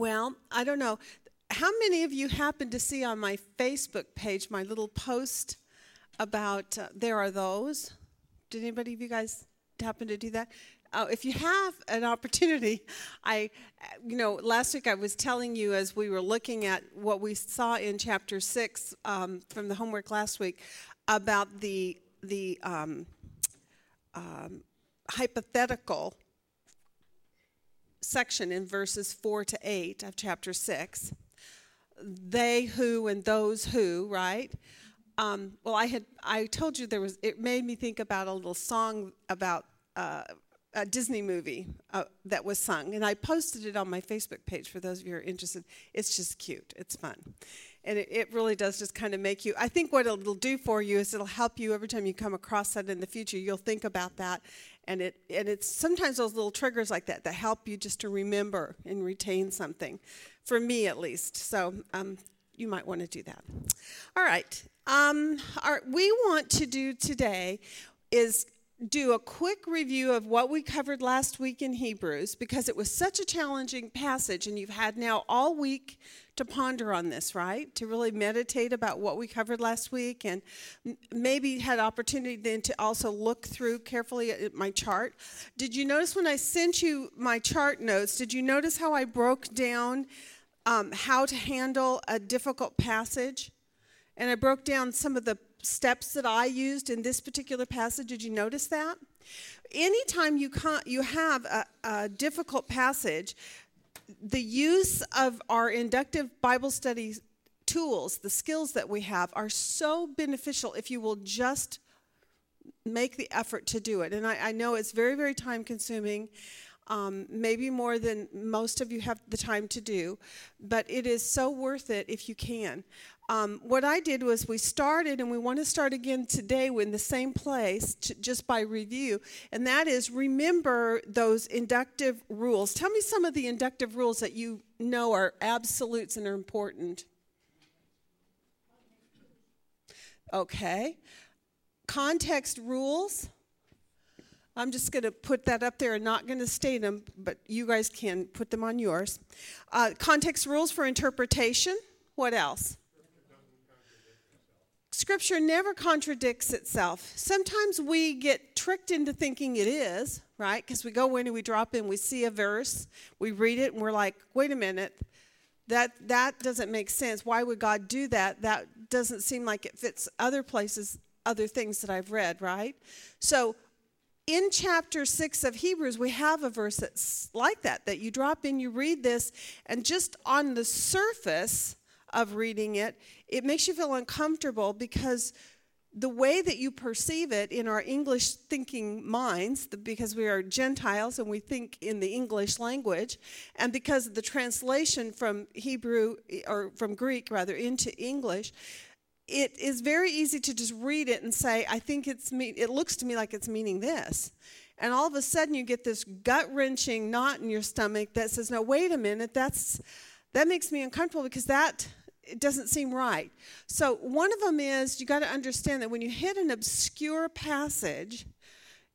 Well, I don't know. How many of you happened to see on my Facebook page my little post about uh, there are those? Did anybody of you guys happen to do that? Uh, if you have an opportunity, I, you know, last week I was telling you as we were looking at what we saw in chapter six um, from the homework last week about the the um, um, hypothetical section in verses 4 to 8 of chapter 6 they who and those who right? Um, well i had i told you there was it made me think about a little song about uh, a disney movie uh, that was sung. And i posted it on my facebook page for those of you who are interested. It's just cute. It's fun and it, it really does just kind of make you i think what it'll do for you is it'll help you every time you come across that in the future you'll think about that. And it and it's sometimes those little triggers like that that help you just to remember and retain something for me at least. So um, you might want to do that. All right um, our, we want to do today is do a quick review of what we covered last week in Hebrews because it was such a challenging passage, and you've had now all week to ponder on this, right? To really meditate about what we covered last week, and maybe had opportunity then to also look through carefully at my chart. Did you notice when I sent you my chart notes? Did you notice how I broke down um, how to handle a difficult passage? And I broke down some of the steps that I used in this particular passage. Did you notice that? Anytime you, you have a, a difficult passage, the use of our inductive Bible study tools, the skills that we have, are so beneficial if you will just make the effort to do it. And I, I know it's very, very time consuming. Um, maybe more than most of you have the time to do, but it is so worth it if you can um, what I did was we started, and we want to start again today in the same place, to, just by review, and that is remember those inductive rules. Tell me some of the inductive rules that you know are absolutes and are important. Okay. Context rules. I'm just going to put that up there and not going to state them, but you guys can put them on yours. Uh, context rules for interpretation. What else? Scripture never contradicts itself. Sometimes we get tricked into thinking it is, right? Because we go in and we drop in, we see a verse, we read it, and we're like, wait a minute, that, that doesn't make sense. Why would God do that? That doesn't seem like it fits other places, other things that I've read, right? So in chapter 6 of Hebrews, we have a verse that's like that, that you drop in, you read this, and just on the surface, of reading it, it makes you feel uncomfortable because the way that you perceive it in our English thinking minds, because we are Gentiles and we think in the English language, and because of the translation from Hebrew or from Greek rather into English, it is very easy to just read it and say, I think it's me, it looks to me like it's meaning this. And all of a sudden you get this gut wrenching knot in your stomach that says, No, wait a minute, that's that makes me uncomfortable because that it doesn't seem right. So, one of them is you got to understand that when you hit an obscure passage,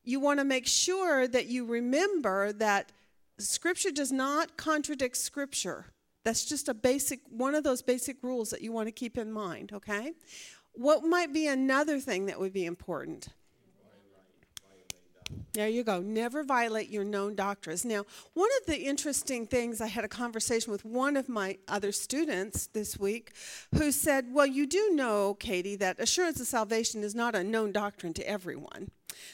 you want to make sure that you remember that Scripture does not contradict Scripture. That's just a basic, one of those basic rules that you want to keep in mind, okay? What might be another thing that would be important? There you go. Never violate your known doctrines. Now, one of the interesting things, I had a conversation with one of my other students this week who said, Well, you do know, Katie, that assurance of salvation is not a known doctrine to everyone.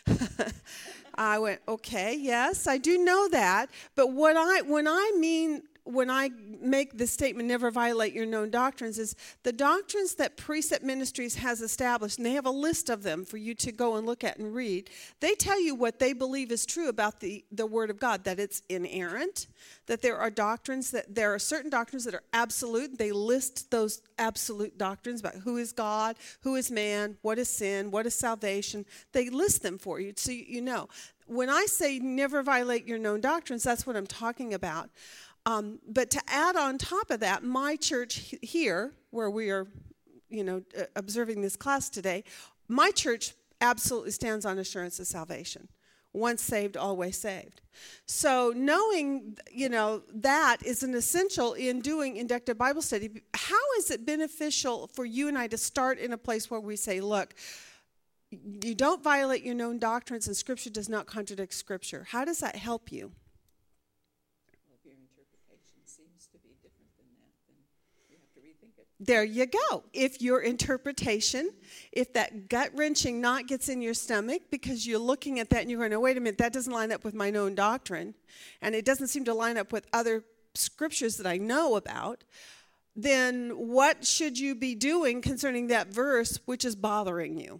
I went, okay, yes, I do know that. But what I when I mean when I make the statement, never violate your known doctrines, is the doctrines that Precept Ministries has established, and they have a list of them for you to go and look at and read. They tell you what they believe is true about the, the Word of God, that it's inerrant, that there are doctrines, that there are certain doctrines that are absolute. They list those absolute doctrines about who is God, who is man, what is sin, what is salvation. They list them for you so you know. When I say never violate your known doctrines, that's what I'm talking about. Um, but to add on top of that, my church here, where we are, you know, uh, observing this class today, my church absolutely stands on assurance of salvation. Once saved, always saved. So, knowing, you know, that is an essential in doing inductive Bible study. How is it beneficial for you and I to start in a place where we say, look, you don't violate your known doctrines and Scripture does not contradict Scripture? How does that help you? There you go. If your interpretation, if that gut wrenching knot gets in your stomach because you're looking at that and you're going, oh, wait a minute, that doesn't line up with my known doctrine, and it doesn't seem to line up with other scriptures that I know about, then what should you be doing concerning that verse which is bothering you?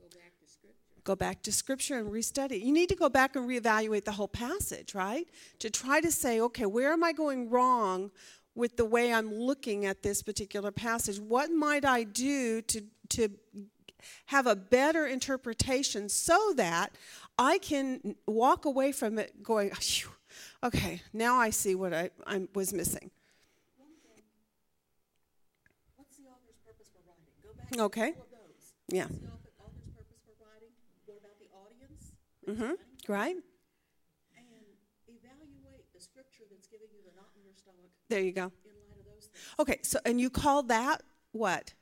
Go back to scripture. Go back to scripture and restudy. You need to go back and reevaluate the whole passage, right? To try to say, okay, where am I going wrong with the way I'm looking at this particular passage. What might I do to, to have a better interpretation so that I can walk away from it going, okay, now I see what I, I was missing. Okay. Yeah. What's the author's purpose for writing? Go back okay. Yeah. What's the author's purpose for writing? What about the audience? Mm-hmm. Right. There you go. Okay, so and you call that what?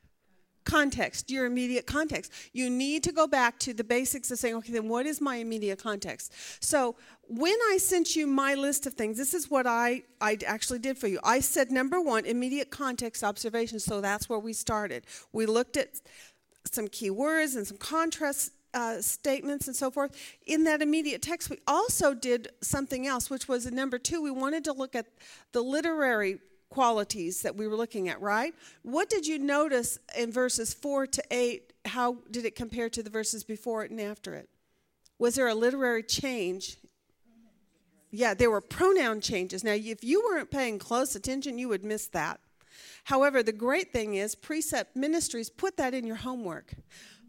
Context, your immediate context. You need to go back to the basics of saying, okay, then what is my immediate context? So when I sent you my list of things, this is what I, I actually did for you. I said, number one, immediate context observation. So that's where we started. We looked at some key words and some contrast uh, statements and so forth. In that immediate text, we also did something else, which was number two. We wanted to look at the literary qualities that we were looking at, right? What did you notice in verses four to eight? How did it compare to the verses before it and after it? Was there a literary change? Yeah, there were pronoun changes. Now, if you weren't paying close attention, you would miss that. However, the great thing is, Precept Ministries put that in your homework.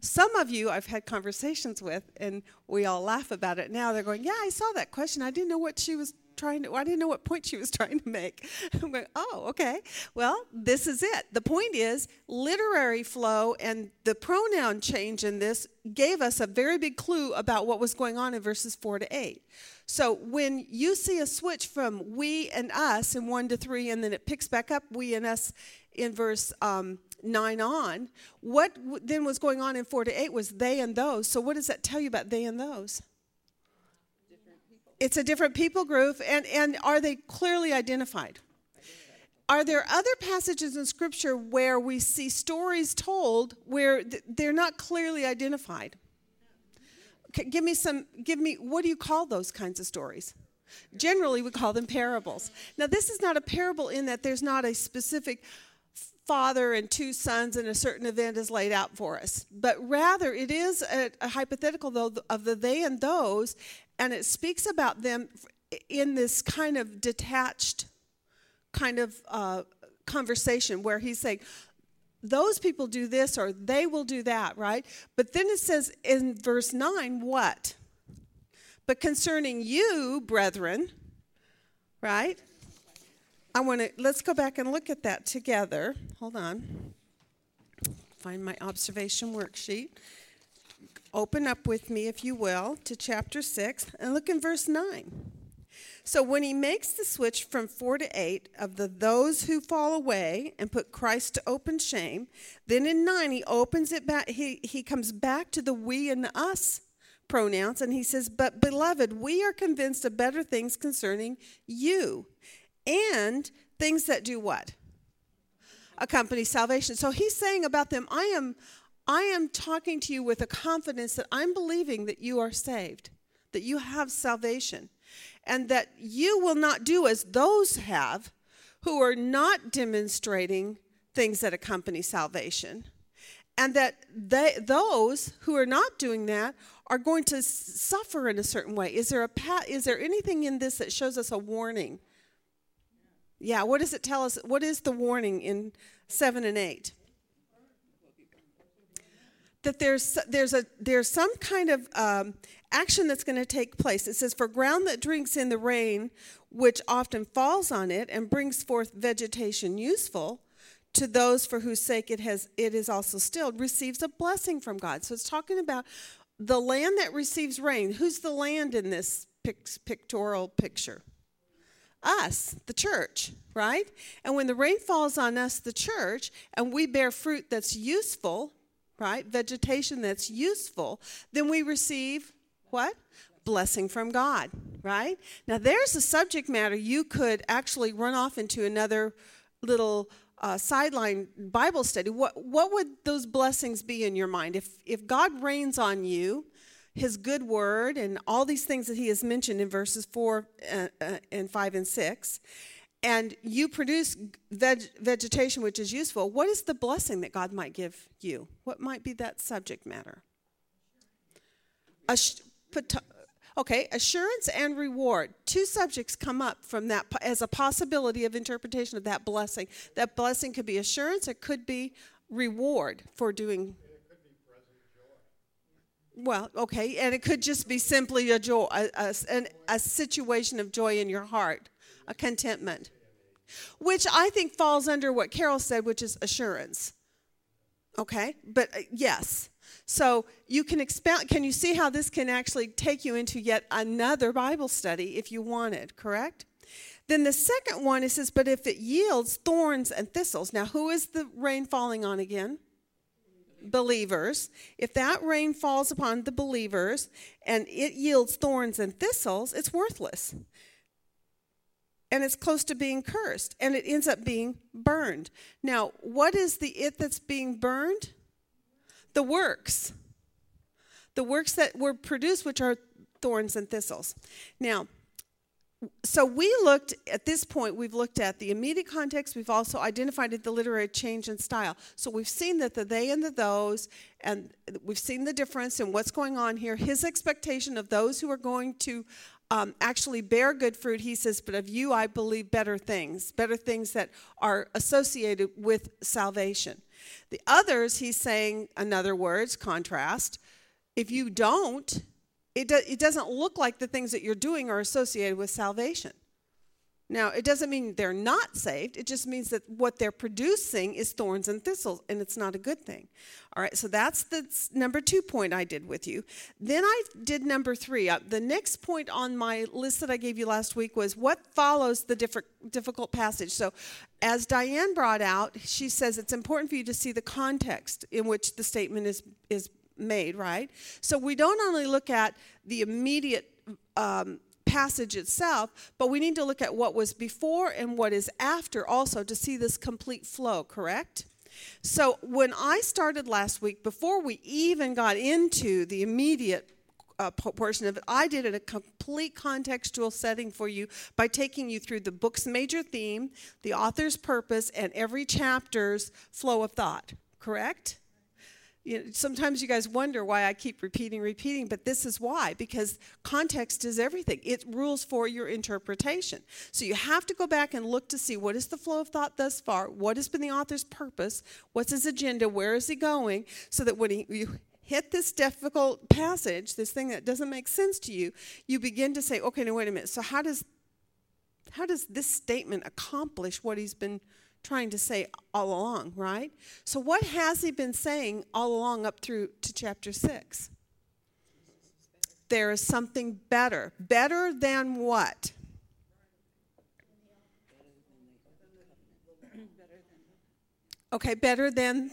Some of you I've had conversations with, and we all laugh about it now. They're going, Yeah, I saw that question. I didn't know what she was trying to, I didn't know what point she was trying to make. I'm going, Oh, okay. Well, this is it. The point is, literary flow and the pronoun change in this gave us a very big clue about what was going on in verses 4 to 8. So when you see a switch from we and us in 1 to 3, and then it picks back up we and us in verse um, 9 on, what then was going on in 4 to 8 was they and those. So, what does that tell you about they and those? It's a different people group, and, and are they clearly identified? Are there other passages in Scripture where we see stories told where th- they're not clearly identified? Okay, give me some, give me, what do you call those kinds of stories? Generally, we call them parables. Now, this is not a parable in that there's not a specific father and two sons and a certain event is laid out for us. But rather, it is a, a, hypothetical, though, of the they and those, and it speaks about them in this kind of detached kind of uh, conversation where he's saying, those people do this or they will do that, right? But then it says in verse 9, what? But concerning you, brethren, right? I want to let's go back and look at that together. Hold on. Find my observation worksheet. Open up with me, if you will, to chapter 6 and look in verse 9. So when he makes the switch from 4 to 8 of the those who fall away and put Christ to open shame, then in 9 he opens it back he he comes back to the we and the us pronouns and he says, "But beloved, we are convinced of better things concerning you." And things that do what? Accompany salvation. So he's saying about them, I am I am talking to you with a confidence that I'm believing that you are saved, that you have salvation, and that you will not do as those have who are not demonstrating things that accompany salvation. And that they, those who are not doing that are going to suffer in a certain way. Is there, a, is there anything in this that shows us a warning yeah, what does it tell us? What is the warning in 7 and 8? That there's, there's, a, there's some kind of um, action that's going to take place. It says, For ground that drinks in the rain, which often falls on it and brings forth vegetation useful, to those for whose sake it has it is also stilled receives a blessing from God. So it's talking about the land that receives rain, who's the land in this pic- pictorial picture? Us, the church, right? And when the rain falls on us, the church, and we bear fruit that's useful, right? Vegetation that's useful, then we receive what? Blessing from God, right? Now, there's a subject matter you could actually run off into another little uh, sideline Bible study. What, what would those blessings be in your mind? If, if God rains on you, his good word and all these things that he has mentioned in verses 4 uh, uh, and 5 and 6 and you produce veg- vegetation which is useful. What is the blessing that god might give you? What might be that subject matter? Ass- okay assurance and reward. Two subjects come up from that as a possibility of interpretation of that blessing. That blessing could be assurance it could be reward for doing well, okay, and it could just be simply a joy, a, a, a, situation of joy in your heart, a contentment, which I think falls under what Carol said, which is assurance. Okay, but uh, yes. So you can expound. Can you see how this can actually take you into yet another Bible study if you wanted? Correct. Then the second one it says, but if it yields thorns and thistles. Now, who is the rain falling on again? Believers, if that rain falls upon the believers and it yields thorns and thistles, it's worthless. And it's close to being cursed, and it ends up being burned. Now, what is the it that's being burned? The works. The works that were produced, which are thorns and thistles. Now, so we looked at this point we've looked at the immediate context we've also identified the literary change in style. So we've seen that the they and the those and we've seen the difference in what's going on here. His expectation of those who are going to um, actually bear good fruit he says but of you i believe better things better things that are associated with salvation. The others he's saying in other words contrast if you don't it, do, it doesn't look like the things that you're doing are associated with salvation. Now, it doesn't mean they're not saved. It just means that what they're producing is thorns and thistles, and it's not a good thing. All right, so that's the number two point I did with you. Then I did number three. Uh, the next point on my list that I gave you last week was what follows the different, difficult passage. So, as Diane brought out, she says it's important for you to see the context in which the statement is, is made, right? So we don't only look at the immediate um, passage itself, but we need to look at what was before and what is after also to see this complete flow, correct? So when I started last week, before we even got into the immediate uh, portion of it, I did it a complete contextual setting for you by taking you through the book's major theme, the author's purpose, and every chapter's flow of thought, correct? You know, sometimes you guys wonder why I keep repeating, repeating, but this is why because context is everything. It rules for your interpretation. So you have to go back and look to see what is the flow of thought thus far, what has been the author's purpose, what's his agenda, where is he going, so that when he, you hit this difficult passage, this thing that doesn't make sense to you, you begin to say, okay, now wait a minute. So how does how does this statement accomplish what he's been trying to say all along, right? So, what has he been saying all along up through to chapter 6? There is something better. Better than what? Okay, better than.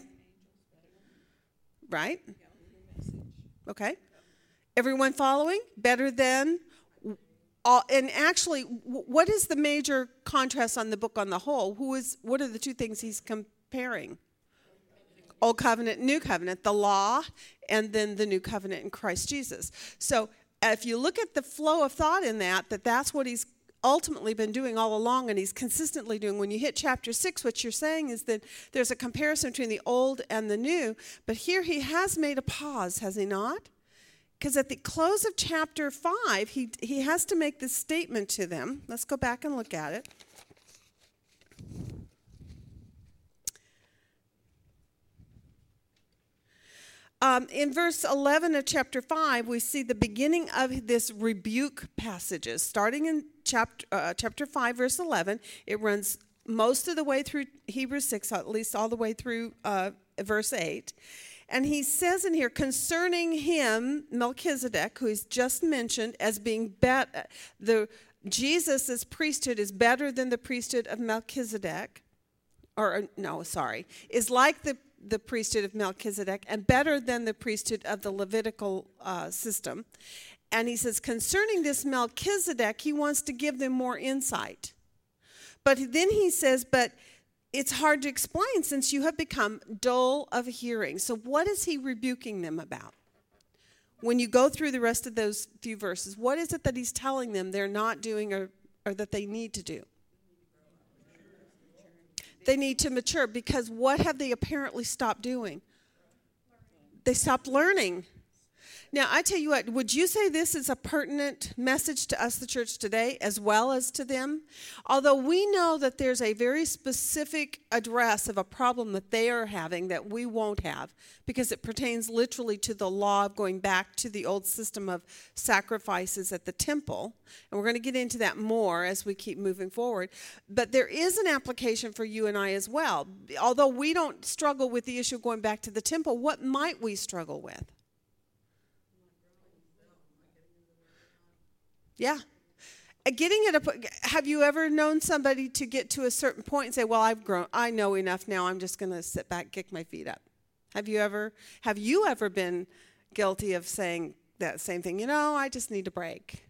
Right? Okay. Everyone following? Better than all, and actually, what is the major contrast on the book on the whole? Who is? What are the two things he's comparing? Old covenant, new covenant, the law, and then the new covenant in Christ Jesus. So, if you look at the flow of thought in that, that that's what he's ultimately been doing all along and he's consistently doing when you hit chapter 6 what you're saying is that there's a comparison between the old and the new but here he has made a pause has he not because at the close of chapter 5, he, he has to make this statement to them. Let's go back and look at it. Um, in verse 11 of chapter 5, we see the beginning of this rebuke passages. Starting in chapter, uh, chapter 5, verse 11, it runs most of the way through Hebrews 6, at least all the way through uh, verse 8. And he says in here concerning him, Melchizedek, who is just mentioned as being better, the Jesus' priesthood is better than the priesthood of Melchizedek. Or, no, sorry, is like the, the priesthood of Melchizedek and better than the priesthood of the Levitical uh, system. And he says, concerning this Melchizedek, he wants to give them more insight. But then he says, but it's hard to explain since you have become dull of hearing. So, what is he rebuking them about? When you go through the rest of those few verses, what is it that he's telling them they're not doing or, or that they need to do? They need to mature because what have they apparently stopped doing? They stopped learning. Now, I tell you what, would you say this is a pertinent message to us, the church today, as well as to them? Although we know that there's a very specific address of a problem that they are having that we won't have, because it pertains literally to the law of going back to the old system of sacrifices at the temple. And we're going to get into that more as we keep moving forward. But there is an application for you and I as well. Although we don't struggle with the issue of going back to the temple, what might we struggle with? Yeah. Uh, getting it, a, have you ever known somebody to get to a certain point and say, well, I've grown, I know enough now, I'm just going to sit back, kick my feet up? Have you ever, have you ever been guilty of saying that same thing? You know, I just need a break.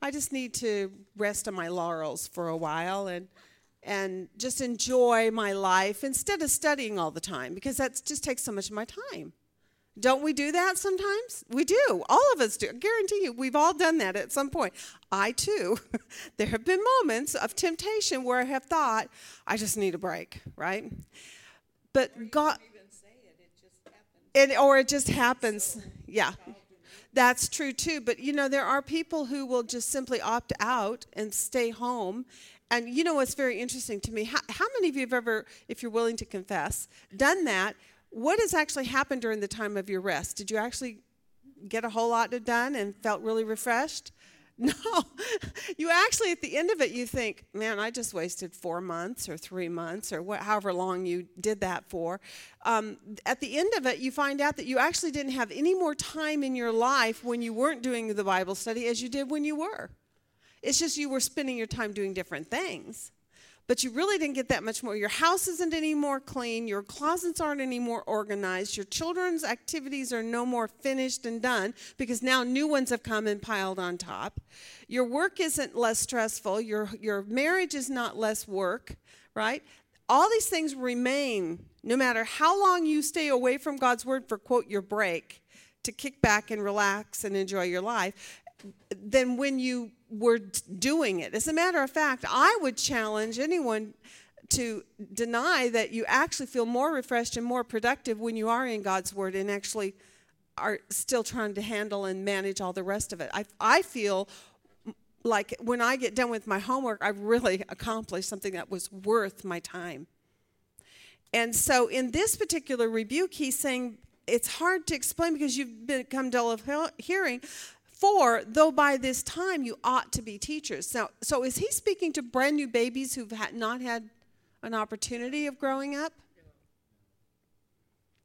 I just need to rest on my laurels for a while and and just enjoy my life instead of studying all the time because that just takes so much of my time. Don't we do that sometimes? We do. All of us do. I guarantee you, we've all done that at some point. I too. there have been moments of temptation where I have thought, I just need a break, right? But God. It, it or it just happens. Yeah. That's true too. But you know, there are people who will just simply opt out and stay home. And you know what's very interesting to me? How, how many of you have ever, if you're willing to confess, done that what has actually happened during the time of your rest? Did you actually get a whole lot done and felt really refreshed? No. you actually, at the end of it, you think, man, I just wasted four months or three months or what, however long you did that for. Um, at the end of it, you find out that you actually didn't have any more time in your life when you weren't doing the Bible study as you did when you were. It's just you were spending your time doing different things but you really didn't get that much more. Your house isn't any more clean, your closets aren't any more organized, your children's activities are no more finished and done because now new ones have come and piled on top. Your work isn't less stressful, your, your marriage is not less work, right? All these things remain no matter how long you stay away from God's word for, quote, your break to kick back and relax and enjoy your life. Then when you were doing it. As a matter of fact, I would challenge anyone to deny that you actually feel more refreshed and more productive when you are in God's Word and actually are still trying to handle and manage all the rest of it. I, I feel like when I get done with my homework, I've really accomplished something that was worth my time. And so in this particular rebuke, he's saying it's hard to explain because you've become dull of hearing, for though by this time you ought to be teachers. So, so is he speaking to brand new babies who've had not had an opportunity of growing up?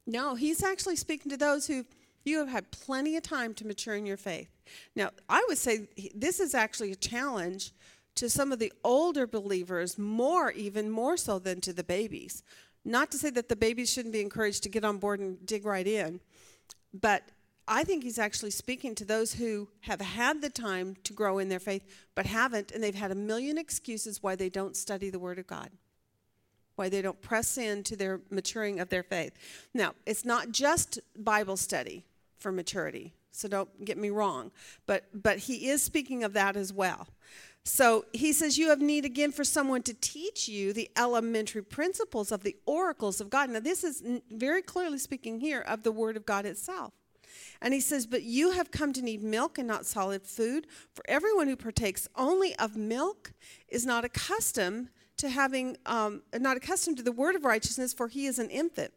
No, he's actually speaking to those who you have had plenty of time to mature in your faith. Now, I would say this is actually a challenge to some of the older believers, more, even more so than to the babies. Not to say that the babies shouldn't be encouraged to get on board and dig right in, but I think he's actually speaking to those who have had the time to grow in their faith but haven't, and they've had a million excuses why they don't study the Word of God, why they don't press into their maturing of their faith. Now, it's not just Bible study for maturity, so don't get me wrong, but, but he is speaking of that as well. So he says, You have need again for someone to teach you the elementary principles of the oracles of God. Now, this is very clearly speaking here of the Word of God itself. And he says, But you have come to need milk and not solid food. For everyone who partakes only of milk is not accustomed to having, um, not accustomed to the word of righteousness, for he is an infant.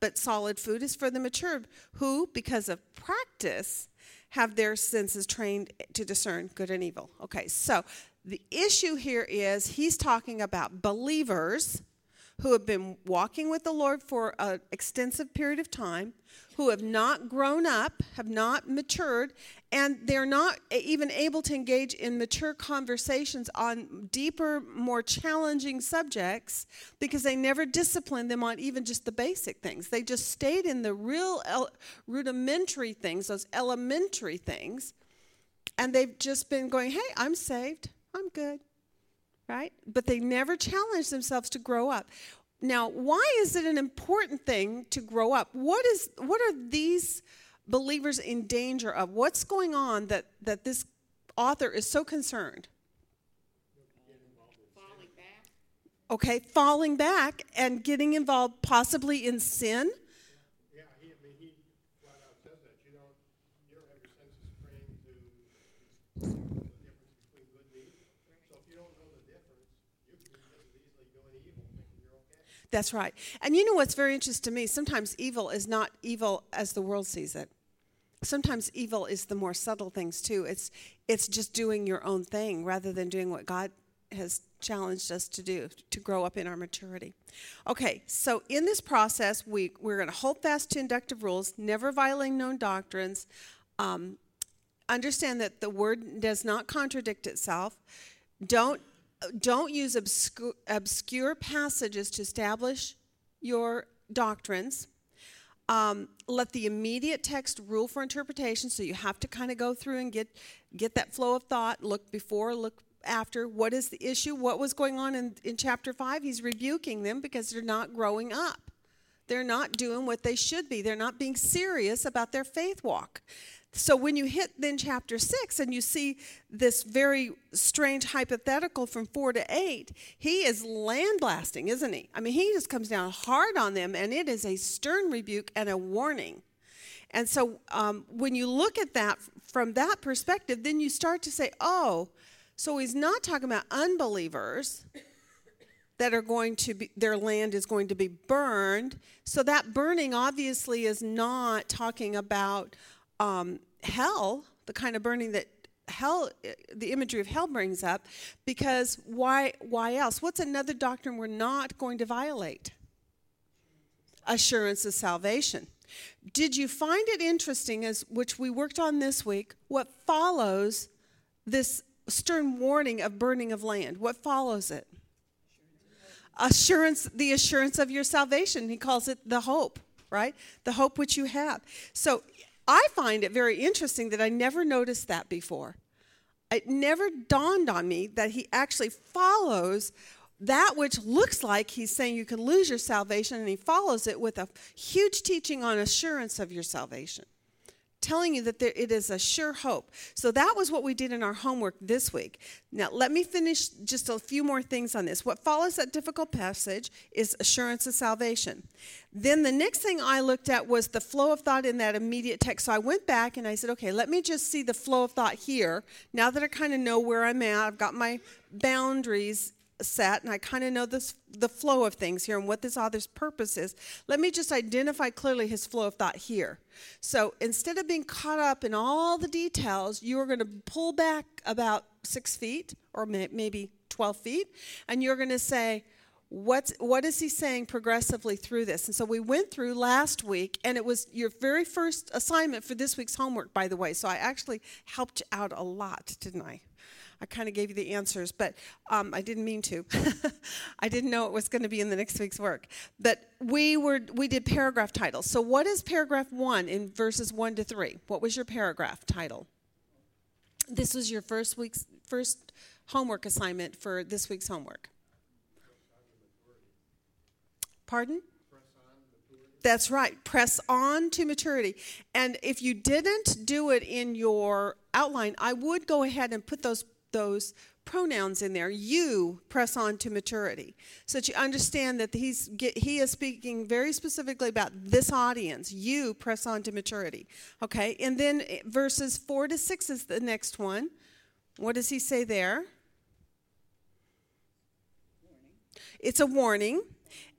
But solid food is for the mature, who, because of practice, have their senses trained to discern good and evil. Okay, so the issue here is he's talking about believers who have been walking with the Lord for an extensive period of time, who have not grown up, have not matured, and they're not even able to engage in mature conversations on deeper, more challenging subjects because they never disciplined them on even just the basic things. They just stayed in the real rudimentary things, those elementary things, and they've just been going, hey, I'm saved, I'm good right? But they never challenge themselves to grow up. Now, why is it an important thing to grow up? What is what are these believers in danger of? What's going on that that this author is so concerned? Falling back. Okay, falling back and getting involved possibly in sin. Yeah, he, I mean, he flat out says that. You don't, you don't have your senses trained to the difference between good and evil. So if you don't know the difference, you can just as easily go into evil thinking you're okay. That's right. And you know what's very interesting to me? Sometimes evil is not evil as the world sees it. Sometimes evil is the more subtle things too. It's it's just doing your own thing rather than doing what God has challenged us to do to grow up in our maturity. Okay, so in this process, we we're going to hold fast to inductive rules, never violating known doctrines. Um, understand that the word does not contradict itself. Don't don't use obscure, obscure passages to establish your doctrines. Um, let the immediate text rule for interpretation. So you have to kind of go through and get get that flow of thought. Look before, look after. What is the issue? What was going on in, in chapter five? He's rebuking them because they're not growing up. They're not doing what they should be. They're not being serious about their faith walk. So when you hit then chapter 6 and you see this very strange hypothetical from 4 to 8, he is landblasting, isn't he? I mean, he just comes down hard on them and it is a stern rebuke and a warning. And so um, when you look at that from that perspective, then you start to say, oh, so he's not talking about unbelievers that are going to be their land is going to be burned so that burning obviously is not talking about um, hell the kind of burning that hell the imagery of hell brings up because why why else? What's another doctrine we're not going to violate? Assurance of salvation. Did you find it interesting as which we worked on this week what follows this stern warning of burning of land? What follows it? Assurance the assurance of your salvation. He calls it the hope right? The hope which you have. So i find it very interesting that i never noticed that before. It never dawned on me that he actually follows that which looks like he's saying you can lose your salvation and he follows it with a huge teaching on assurance of your salvation telling you that there, it is a sure hope. So that was what we did in our homework this week. Now, let me finish just a few more things on this. What follows that difficult passage is assurance of salvation. Then the next thing I looked at was the flow of thought in that immediate text. So I went back and I said, okay, let me just see the flow of thought here. Now that I kind of know where I'm at, I've got my boundaries set and I kind of know this the flow of things here and what this author's purpose is. Let me just identify clearly his flow of thought here. So instead of being caught up in all the details, you are going to pull back about six feet or may, maybe 12 feet, and you're going to say, What's, what is he saying progressively through this? And so we went through last week, and it was your very first assignment for this week's homework, by the way. So I actually helped you out a lot, didn't I? I kind of gave you the answers, but um, I didn't mean to. I didn't know it was going to be in the next week's work. But we were we did paragraph titles. So what is paragraph one in verses one to three? What was your paragraph title? This was your first week's first homework assignment for this week's homework. Pardon? That's right. Press on to maturity. And if you didn't do it in your outline, I would go ahead and put those those pronouns in there. You press on to maturity, so that you understand that he's he is speaking very specifically about this audience. You press on to maturity. Okay, and then verses four to six is the next one. What does he say there? Warning. It's a warning.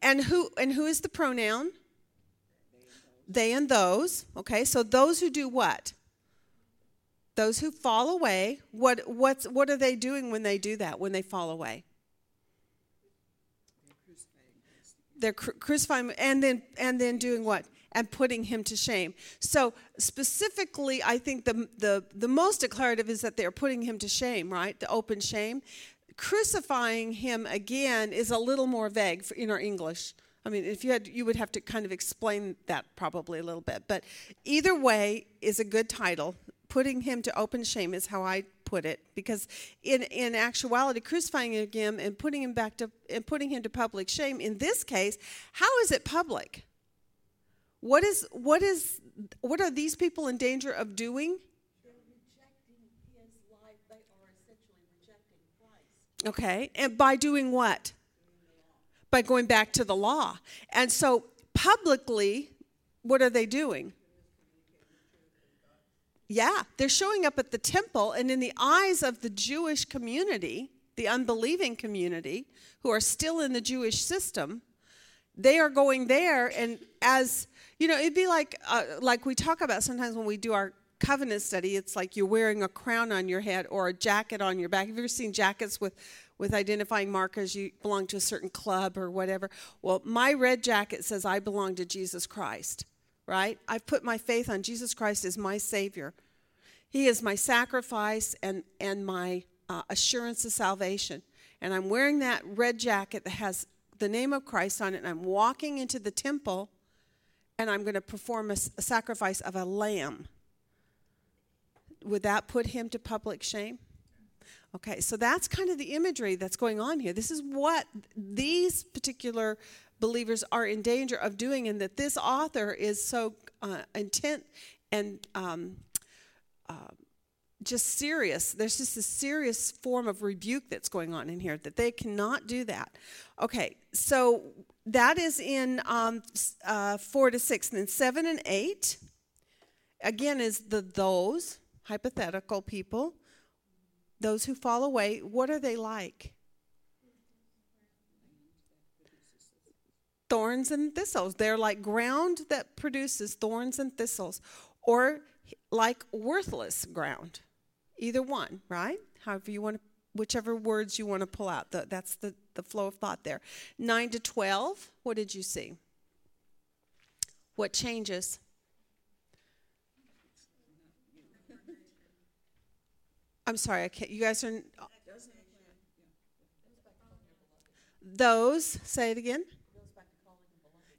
And who and who is the pronoun? They and those. Okay, so those who do what? Those who fall away, what, what's, what are they doing when they do that, when they fall away? They're cru- crucifying and then and then doing what? And putting him to shame. So specifically, I think the the the most declarative is that they're putting him to shame, right? The open shame. Crucifying him again is a little more vague in our English. I mean, if you had, you would have to kind of explain that probably a little bit. But either way is a good title. Putting him to open shame is how I put it, because in in actuality, crucifying him and putting him back to and putting him to public shame. In this case, how is it public? What is what is what are these people in danger of doing? Okay, and by doing what? By going back to the law. And so publicly, what are they doing? Yeah, they're showing up at the temple, and in the eyes of the Jewish community, the unbelieving community, who are still in the Jewish system, they are going there, and as you know, it'd be like uh, like we talk about sometimes when we do our covenant study. It's like you're wearing a crown on your head or a jacket on your back. Have you ever seen jackets with with identifying markers? You belong to a certain club or whatever. Well, my red jacket says I belong to Jesus Christ right? I've put my faith on Jesus Christ as my Savior. He is my sacrifice and, and my uh, assurance of salvation. And I'm wearing that red jacket that has the name of Christ on it, and I'm walking into the temple, and I'm going to perform a, a sacrifice of a lamb. Would that put him to public shame? Okay, so that's kind of the imagery that's going on here. This is what these particular believers are in danger of doing, and that this author is so uh, intent and um, uh, just serious. There's just a serious form of rebuke that's going on in here that they cannot do that. Okay, so that is in um, uh, four to six. And then seven and eight, again, is the those hypothetical people, those who fall away. What are they like? Thorns and thistles. They're like ground that produces thorns and thistles, or like worthless ground. Either one, right? However you want to, whichever words you want to pull out. The, that's the, the flow of thought there. 9 to 12, what did you see? What changes? I'm sorry, I can't. You guys are. Those, say it again.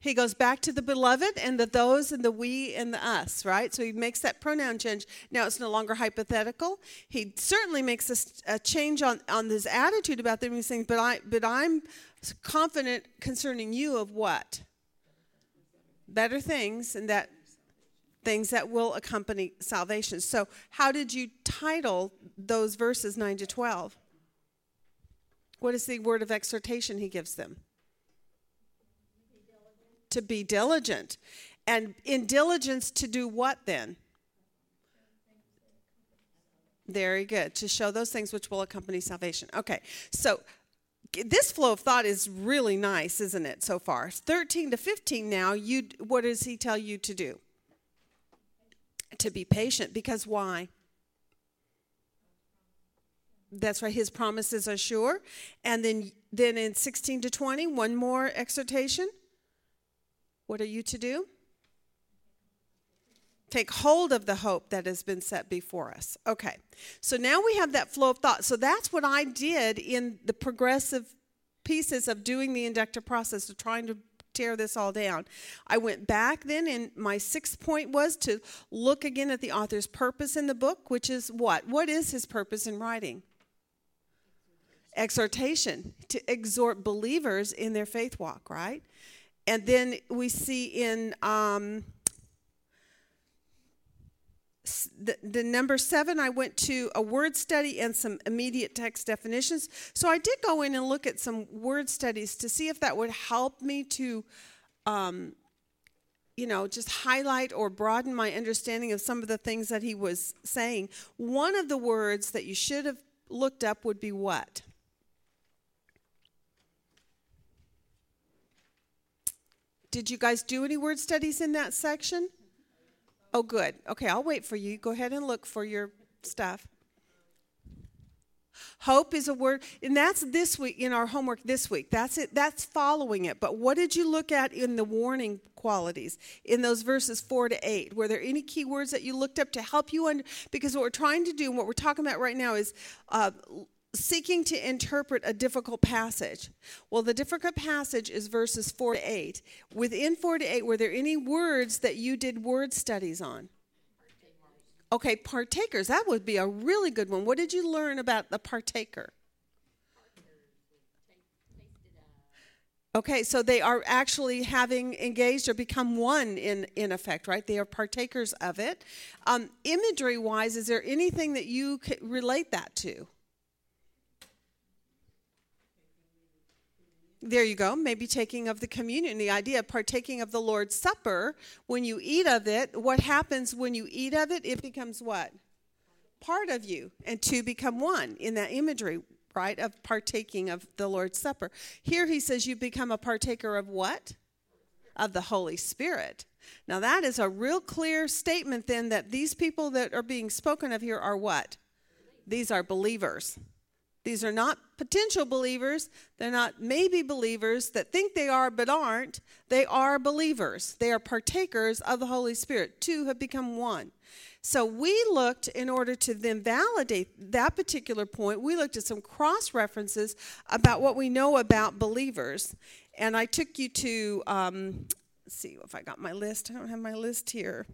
He goes back to the beloved and the those and the we and the us, right? So he makes that pronoun change. Now it's no longer hypothetical. He certainly makes a, a change on, on his attitude about them. He's saying, but, I, but I'm confident concerning you of what? Better things and that things that will accompany salvation. So, how did you title those verses 9 to 12? What is the word of exhortation he gives them? To be diligent. And in diligence to do what then? Very good. To show those things which will accompany salvation. Okay, so this flow of thought is really nice, isn't it, so far? 13 to 15 now, you what does he tell you to do? To be patient, because why? That's right, his promises are sure. And then then in 16 to 20, one more exhortation. What are you to do? Take hold of the hope that has been set before us. Okay, so now we have that flow of thought. So that's what I did in the progressive pieces of doing the inductive process of trying to tear this all down. I went back then, and my sixth point was to look again at the author's purpose in the book, which is what? What is his purpose in writing? Exhortation, to exhort believers in their faith walk, right? And then we see in um, the, the number seven, I went to a word study and some immediate text definitions. So I did go in and look at some word studies to see if that would help me to, um, you know, just highlight or broaden my understanding of some of the things that he was saying. One of the words that you should have looked up would be what? Did you guys do any word studies in that section? Oh, good. Okay, I'll wait for you. Go ahead and look for your stuff. Hope is a word, and that's this week in our homework this week. That's it. That's following it. But what did you look at in the warning qualities in those verses four to eight? Were there any key words that you looked up to help you? Under, because what we're trying to do, and what we're talking about right now, is uh, seeking to interpret a difficult passage. Well, the difficult passage is verses 4 to 8. Within 4 to 8, were there any words that you did word studies on? Okay, partakers. That would be a really good one. What did you learn about the partaker? Okay, so they are actually having engaged or become one in, in effect, right? They are partakers of it. Um, imagery wise, is there anything that you relate that to? There you go. Maybe taking of the communion, the idea of partaking of the Lord's Supper. When you eat of it, what happens when you eat of it? It becomes what? Part of you, and two become one in that imagery, right? Of partaking of the Lord's Supper. Here he says you become a partaker of what? Of the Holy Spirit. Now, that is a real clear statement then that these people that are being spoken of here are what? These are believers. These are not potential believers. They're not maybe believers that think they are but aren't. They are believers. They are partakers of the Holy Spirit. Two have become one. So we looked, in order to then validate that particular point, we looked at some cross references about what we know about believers. And I took you to, um, let's see if I got my list. I don't have my list here.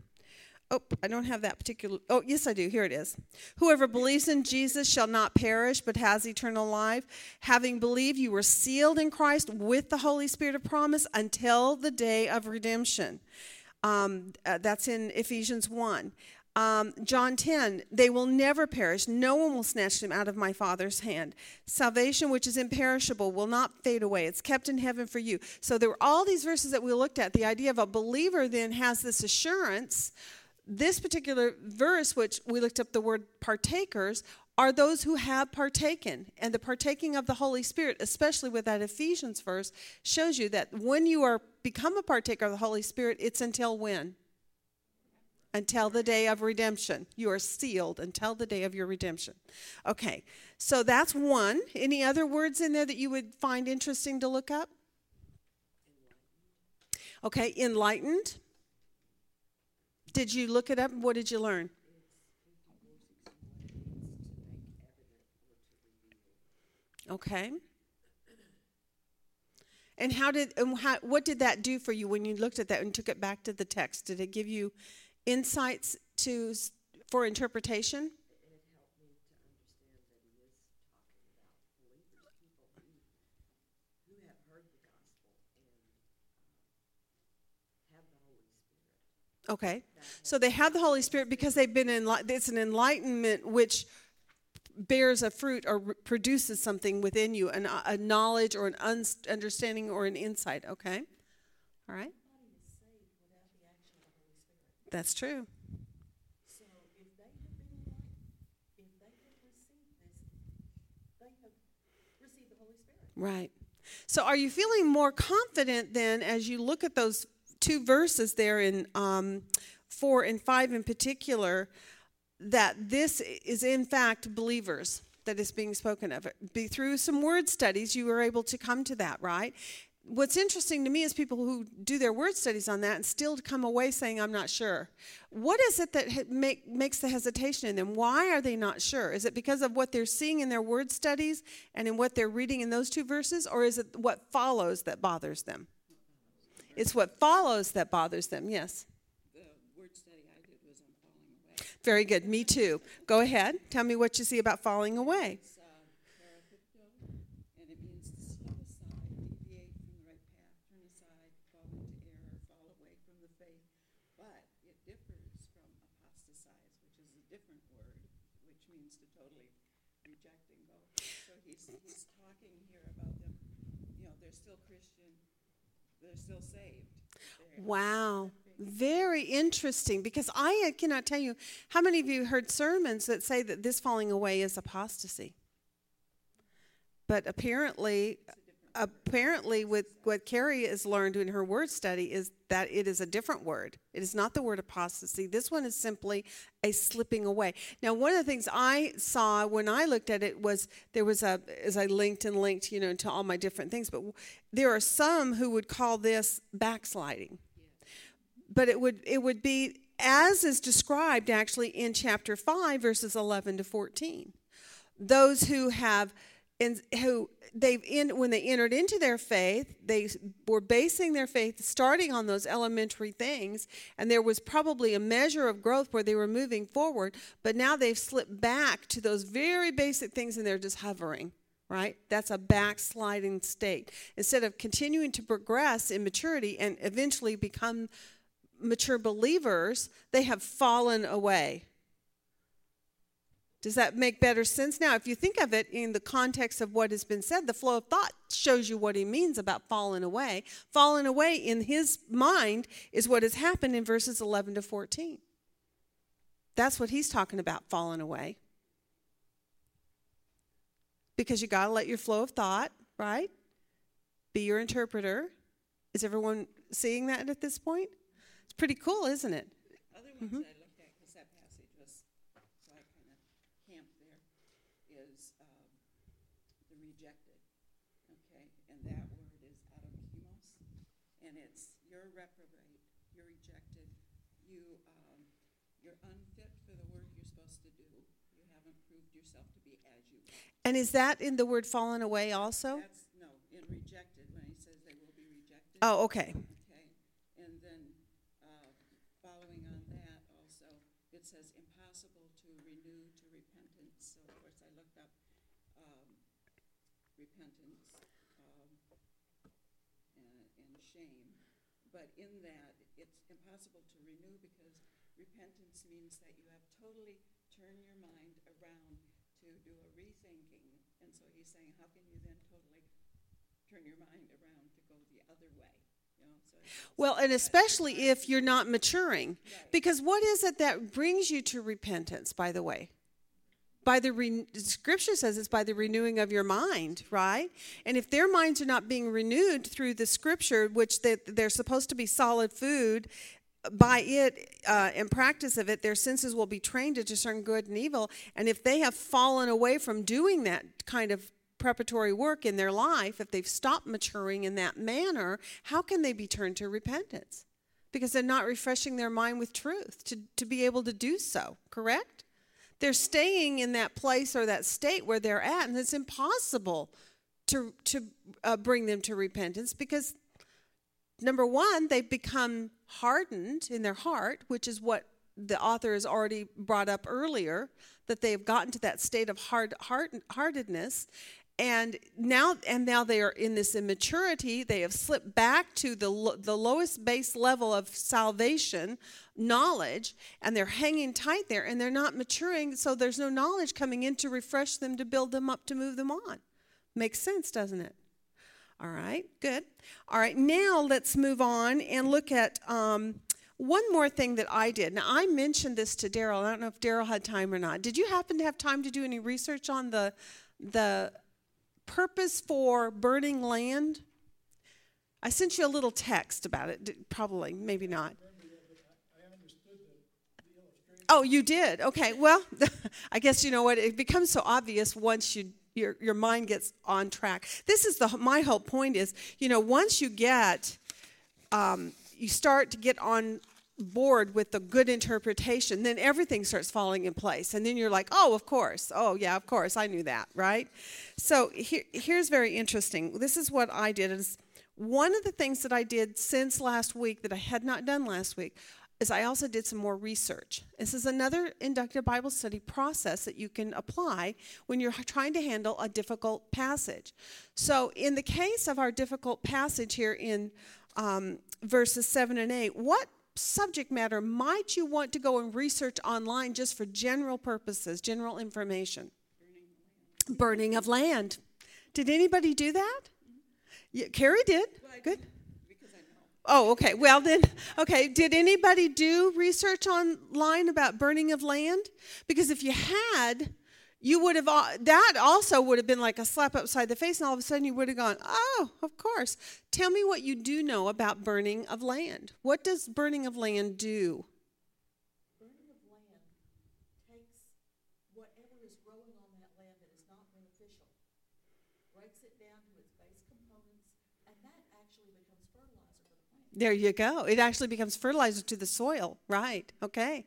Oh, I don't have that particular. Oh, yes, I do. Here it is. Whoever believes in Jesus shall not perish, but has eternal life. Having believed, you were sealed in Christ with the Holy Spirit of promise until the day of redemption. Um, uh, that's in Ephesians 1. Um, John 10, they will never perish. No one will snatch them out of my Father's hand. Salvation, which is imperishable, will not fade away. It's kept in heaven for you. So there were all these verses that we looked at. The idea of a believer then has this assurance this particular verse, which we looked up the word partakers, are those who have partaken. And the partaking of the Holy Spirit, especially with that Ephesians verse, shows you that when you are become a partaker of the Holy Spirit, it's until when? Until the day of redemption. You are sealed until the day of your redemption. Okay, so that's one. Any other words in there that you would find interesting to look up? Okay, enlightened. Did you look it up? What did you learn? Okay. And how did and how, what did that do for you when you looked at that and took it back to the text? Did it give you insights to for interpretation? Okay. So they have the Holy Spirit because they've been in, it's an enlightenment which bears a fruit or produces something within you, an, a knowledge or an un- understanding or an insight. Okay. All right. That's true. Right. So are you feeling more confident then as you look at those two verses there in um, 4 and 5 in particular that this is in fact believers that is being spoken of. Be, through some word studies, you were able to come to that, right? What's interesting to me is people who do their word studies on that and still come away saying, I'm not sure. What is it that make, makes the hesitation in them? Why are they not sure? Is it because of what they're seeing in their word studies and in what they're reading in those two verses, or is it what follows that bothers them? It's what follows that bothers them, yes. The word study I did was on falling away. Very good. Me too. Go ahead. Tell me what you see about falling away. It's uh, parapipto, and it means to slip aside, deviate from the right path, turn aside, fall into error, fall away from the faith. But it differs from apostatize, which is a different word, which means to totally rejecting both. So he's, he's talking here about them, you know, they're still Christian, they're still saved. They're- Wow. Very interesting because I uh, cannot tell you how many of you heard sermons that say that this falling away is apostasy. But apparently, apparently, with what Carrie has learned in her word study, is that it is a different word. It is not the word apostasy. This one is simply a slipping away. Now, one of the things I saw when I looked at it was there was a, as I linked and linked, you know, to all my different things, but there are some who would call this backsliding. But it would it would be as is described actually in chapter 5 verses 11 to 14 those who have and who they've in when they entered into their faith they were basing their faith starting on those elementary things and there was probably a measure of growth where they were moving forward but now they've slipped back to those very basic things and they're just hovering right? That's a backsliding state. Instead of continuing to progress in maturity and eventually become mature believers they have fallen away does that make better sense now? If you think of it in the context of what has been said, the flow of thought shows you what he means about falling away. Falling away in his mind is what has happened in verses 11 to 14. That's what he's talking about, falling away. Because you got to let your flow of thought, right? Be your interpreter. Is everyone seeing that at this point? Pretty cool, isn't it? Other ones Mhm. I looked at, because that passage was, so I kind of camped there, is um, the rejected. Okay, and that word is adokimos, and it's you're reprobate, you're rejected, you um, you're unfit for the work you're supposed to do. You haven't proved yourself to be as you. And is that in the word fallen away also? That's no in rejected when he says they will be rejected. Oh, okay. Okay, and then, uh, following on that also, it says impossible to renew to repentance. So of course I looked up, um, repentance, um, and, and shame. But in that, it's impossible to renew because that you have totally turned your mind around to do a rethinking. And so he's saying, how can you then totally turn your mind around to go the other way? You know, so Well, and especially if you're not maturing. Right. Because what is it that brings you to repentance, by the way? By the re- scripture says it's by the renewing of your mind, right? And if their minds are not being renewed through the scripture, which they, they're supposed to be solid food, by it uh, practice of it, their senses will be trained to discern good and evil. And if they have fallen away from doing that kind of preparatory work in their life, if they've stopped maturing in that manner, how can they be turned to repentance? Because they're not refreshing their mind with truth to, to be able to do so, correct? They're staying in that place or that state where they're at, and it's impossible to, to uh, bring them to repentance because number one, they've become hardened in their heart, which is what the author has already brought up earlier, that they have gotten to that state of hard, hard heartedness. And now, and now they are in this immaturity. They have slipped back to the the lowest base level of salvation knowledge, and they're hanging tight there, and they're not maturing. So there's no knowledge coming in to refresh them, to build them up, to move them on. Makes sense, doesn't it? All right, good. All right, now let's move on and look at um, one more thing that I did. Now, I mentioned this to Daryl. I don't know if Daryl had time or not. Did you happen to have time to do any research on the the purpose for burning land? I sent you a little text about it. Probably, maybe not. Oh, you did. Okay. Well, I guess you know what. It becomes so obvious once you your your mind gets on track. This is the my whole point is you know once you get um, you start to get on board with the good interpretation, then everything starts falling in place, and then you're like, oh, of course, oh yeah, of course, I knew that, right? So here, here's very interesting. This is what I did. Is one of the things that I did since last week that I had not done last week is I also did some more research. This is another inductive Bible study process that you can apply when you're trying to handle a difficult passage. So, in the case of our difficult passage here in um, verses 7 and 8, what subject matter might you want to go and research online just for general purposes, general information? Burning of land. Did anybody do that? Yeah, Carrie did. Good. Oh, okay. Well, then, okay. Did anybody do research online about burning of land? Because if you had, you would have that also would have been like a slap upside the face and all of a sudden you would have gone oh of course tell me what you do know about burning of land what does burning of land do Burning of land takes whatever is growing on that land that is not beneficial, breaks it down to its base components, and that actually becomes fertilizer for the plant. There you go it actually becomes fertilizer to the soil right okay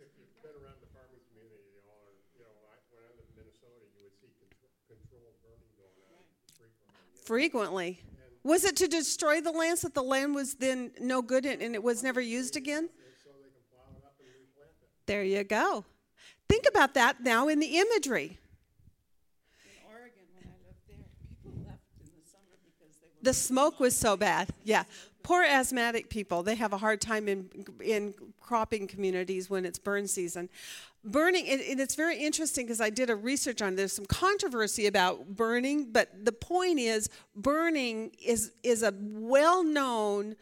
if you've been around the farming community, all you know, I, when I lived in Minnesota, you would see control, controlled burning going on frequently. frequently was it to destroy the land so that the land was then no good and and it was never used again so they can plow it up and replant it. there you go think about that now in the imagery In Oregon, when I lived there, people left in the summer because they were. The smoke was so bad. Yeah. Poor asthmatic people, they have a hard time in in cropping communities when it's burn season. Burning, and it's very interesting because I did a research on. it. There's some controversy about burning, but the point is, burning is is a well-known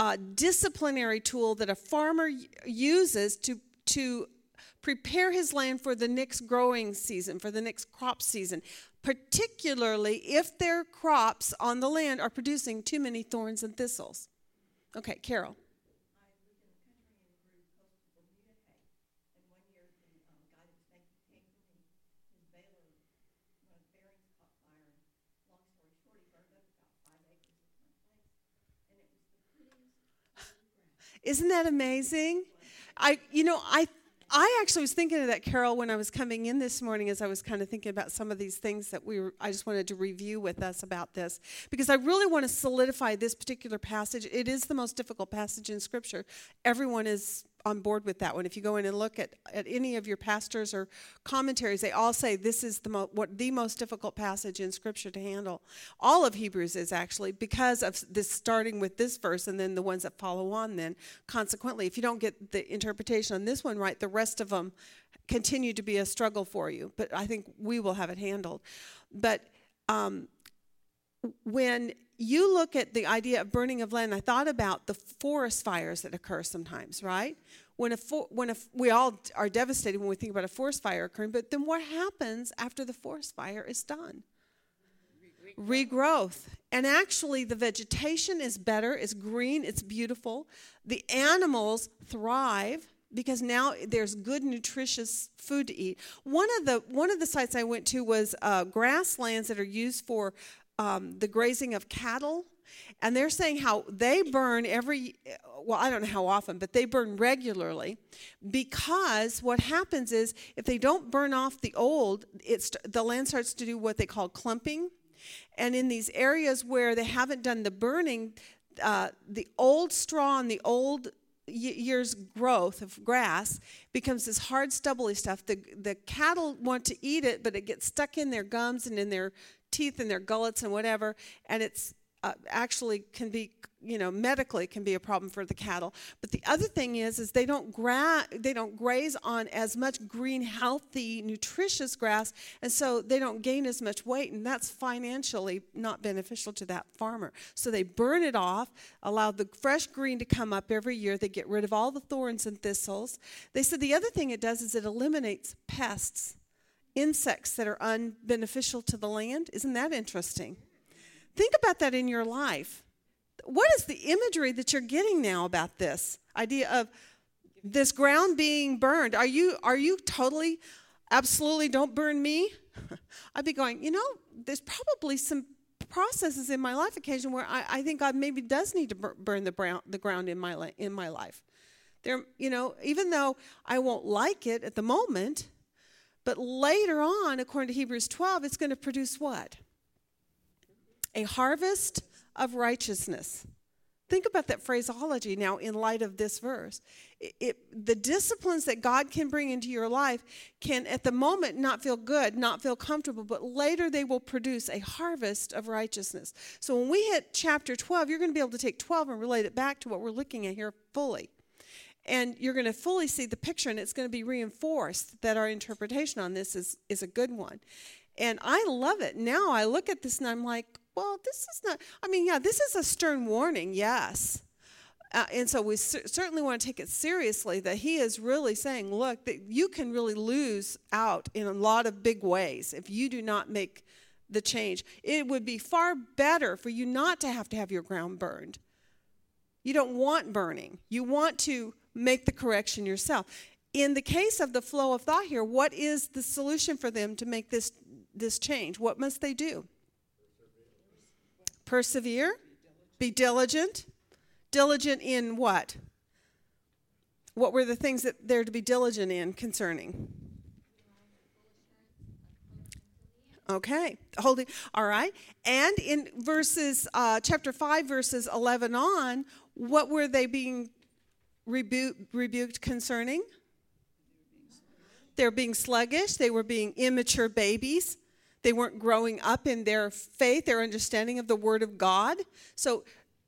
uh, disciplinary tool that a farmer uses to to prepare his land for the next growing season, for the next crop season, particularly if their crops on the land are producing too many thorns and thistles. Okay, Carol. Isn't that amazing? I you know, I I actually was thinking of that Carol when I was coming in this morning as I was kind of thinking about some of these things that we were I just wanted to review with us about this because I really want to solidify this particular passage. It is the most difficult passage in scripture. Everyone is on board with that one. If you go in and look at, at any of your pastors or commentaries, they all say this is the mo- what the most difficult passage in Scripture to handle. All of Hebrews is actually because of this starting with this verse and then the ones that follow on. Then consequently, if you don't get the interpretation on this one right, the rest of them continue to be a struggle for you. But I think we will have it handled. But um, when you look at the idea of burning of land, I thought about the forest fires that occur sometimes, right? When a when a we all are devastated when we think about a forest fire occurring, but then what happens after the forest fire is done? Regrowth. And actually, the vegetation is better, it's green, it's beautiful. The animals thrive because now there's good nutritious food to eat. One of the one of the sites I went to was uh, grasslands that are used for um, the grazing of cattle, and they're saying how they burn every well I don't know how often, but they burn regularly because what happens is if they don't burn off the old, it's the land starts to do what they call clumping, and in these areas where they haven't done the burning, uh, the old straw and the old year's growth of grass becomes this hard stubbly stuff. The the cattle want to eat it but it gets stuck in their gums and in their teeth and their gullets and whatever and it's uh, actually can be you know medically can be a problem for the cattle. But the other thing is is they don't gra- they don't graze on as much green healthy nutritious grass and so they don't gain as much weight and that's financially not beneficial to that farmer. So they burn it off allow the fresh green to come up every year. They get rid of all the thorns and thistles. They said the other thing it does is it eliminates pests insects that are unbeneficial to the land? Isn't that interesting? Think about that in your life. What is the imagery that you're getting now about this idea of this ground being burned? Are you are you totally absolutely don't burn me? I'd be going you know there's probably some processes in my life occasion where i, I think god maybe does need to burn the, brown, the ground in my, in my life. There you know even though i won't like it at the moment but later on according to hebrews 12 it's going to produce what a harvest of righteousness. Think about that phraseology now in light of this verse. It, it, the disciplines that God can bring into your life can, at the moment, not feel good, not feel comfortable, but later they will produce a harvest of righteousness. So when we hit chapter 12, you're going to be able to take 12 and relate it back to what we're looking at here fully. And you're going to fully see the picture, and it's going to be reinforced that our interpretation on this is, is a good one. And I love it. Now I look at this and I'm like, well, this is not, I mean, yeah, this is a stern warning, yes. Uh, and so we cer- certainly want to take it seriously that he is really saying, look, that you can really lose out in a lot of big ways if you do not make the change. It would be far better for you not to have to have your ground burned. You don't want burning, you want to make the correction yourself. In the case of the flow of thought here, what is the solution for them to make this, this change? What must they do? Persevere, be diligent. Diligent in what? What were the things that they're to be diligent in concerning? Okay, holding. All right, and in verses uh, chapter five, verses eleven on, what were they being rebu- rebuked concerning? They're being sluggish. They were being immature babies. They weren't growing up in their faith, their understanding of the Word of God. So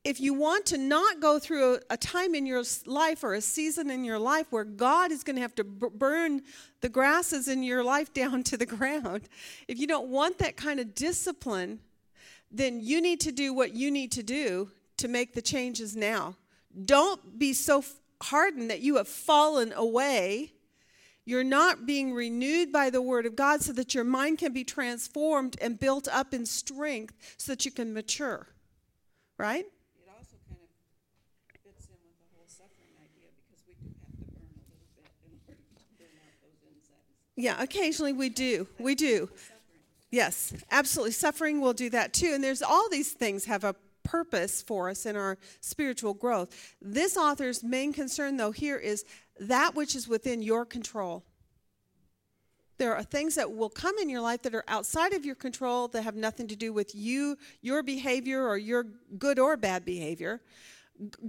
if you want to not go through a, time in your life or a season in your life where God is going to have to burn the grasses in your life down to the ground, if you don't want that kind of discipline, then you need to do what you need to do to make the changes now. Don't be so hardened that you have fallen away. You're not being renewed by the Word of God so that your mind can be transformed and built up in strength so that you can mature. Right? It also kind of fits in with the whole suffering idea because we do have to burn a little bit in order to burn out those insects. Yeah, occasionally we do. We do. Yes, absolutely. Suffering will do that too. And there's all these things have a purpose for us in our spiritual growth. This author's main concern, though, here is that which is within your control. There are things that will come in your life that are outside of your control that have nothing to do with you, your behavior, or your good or bad behavior.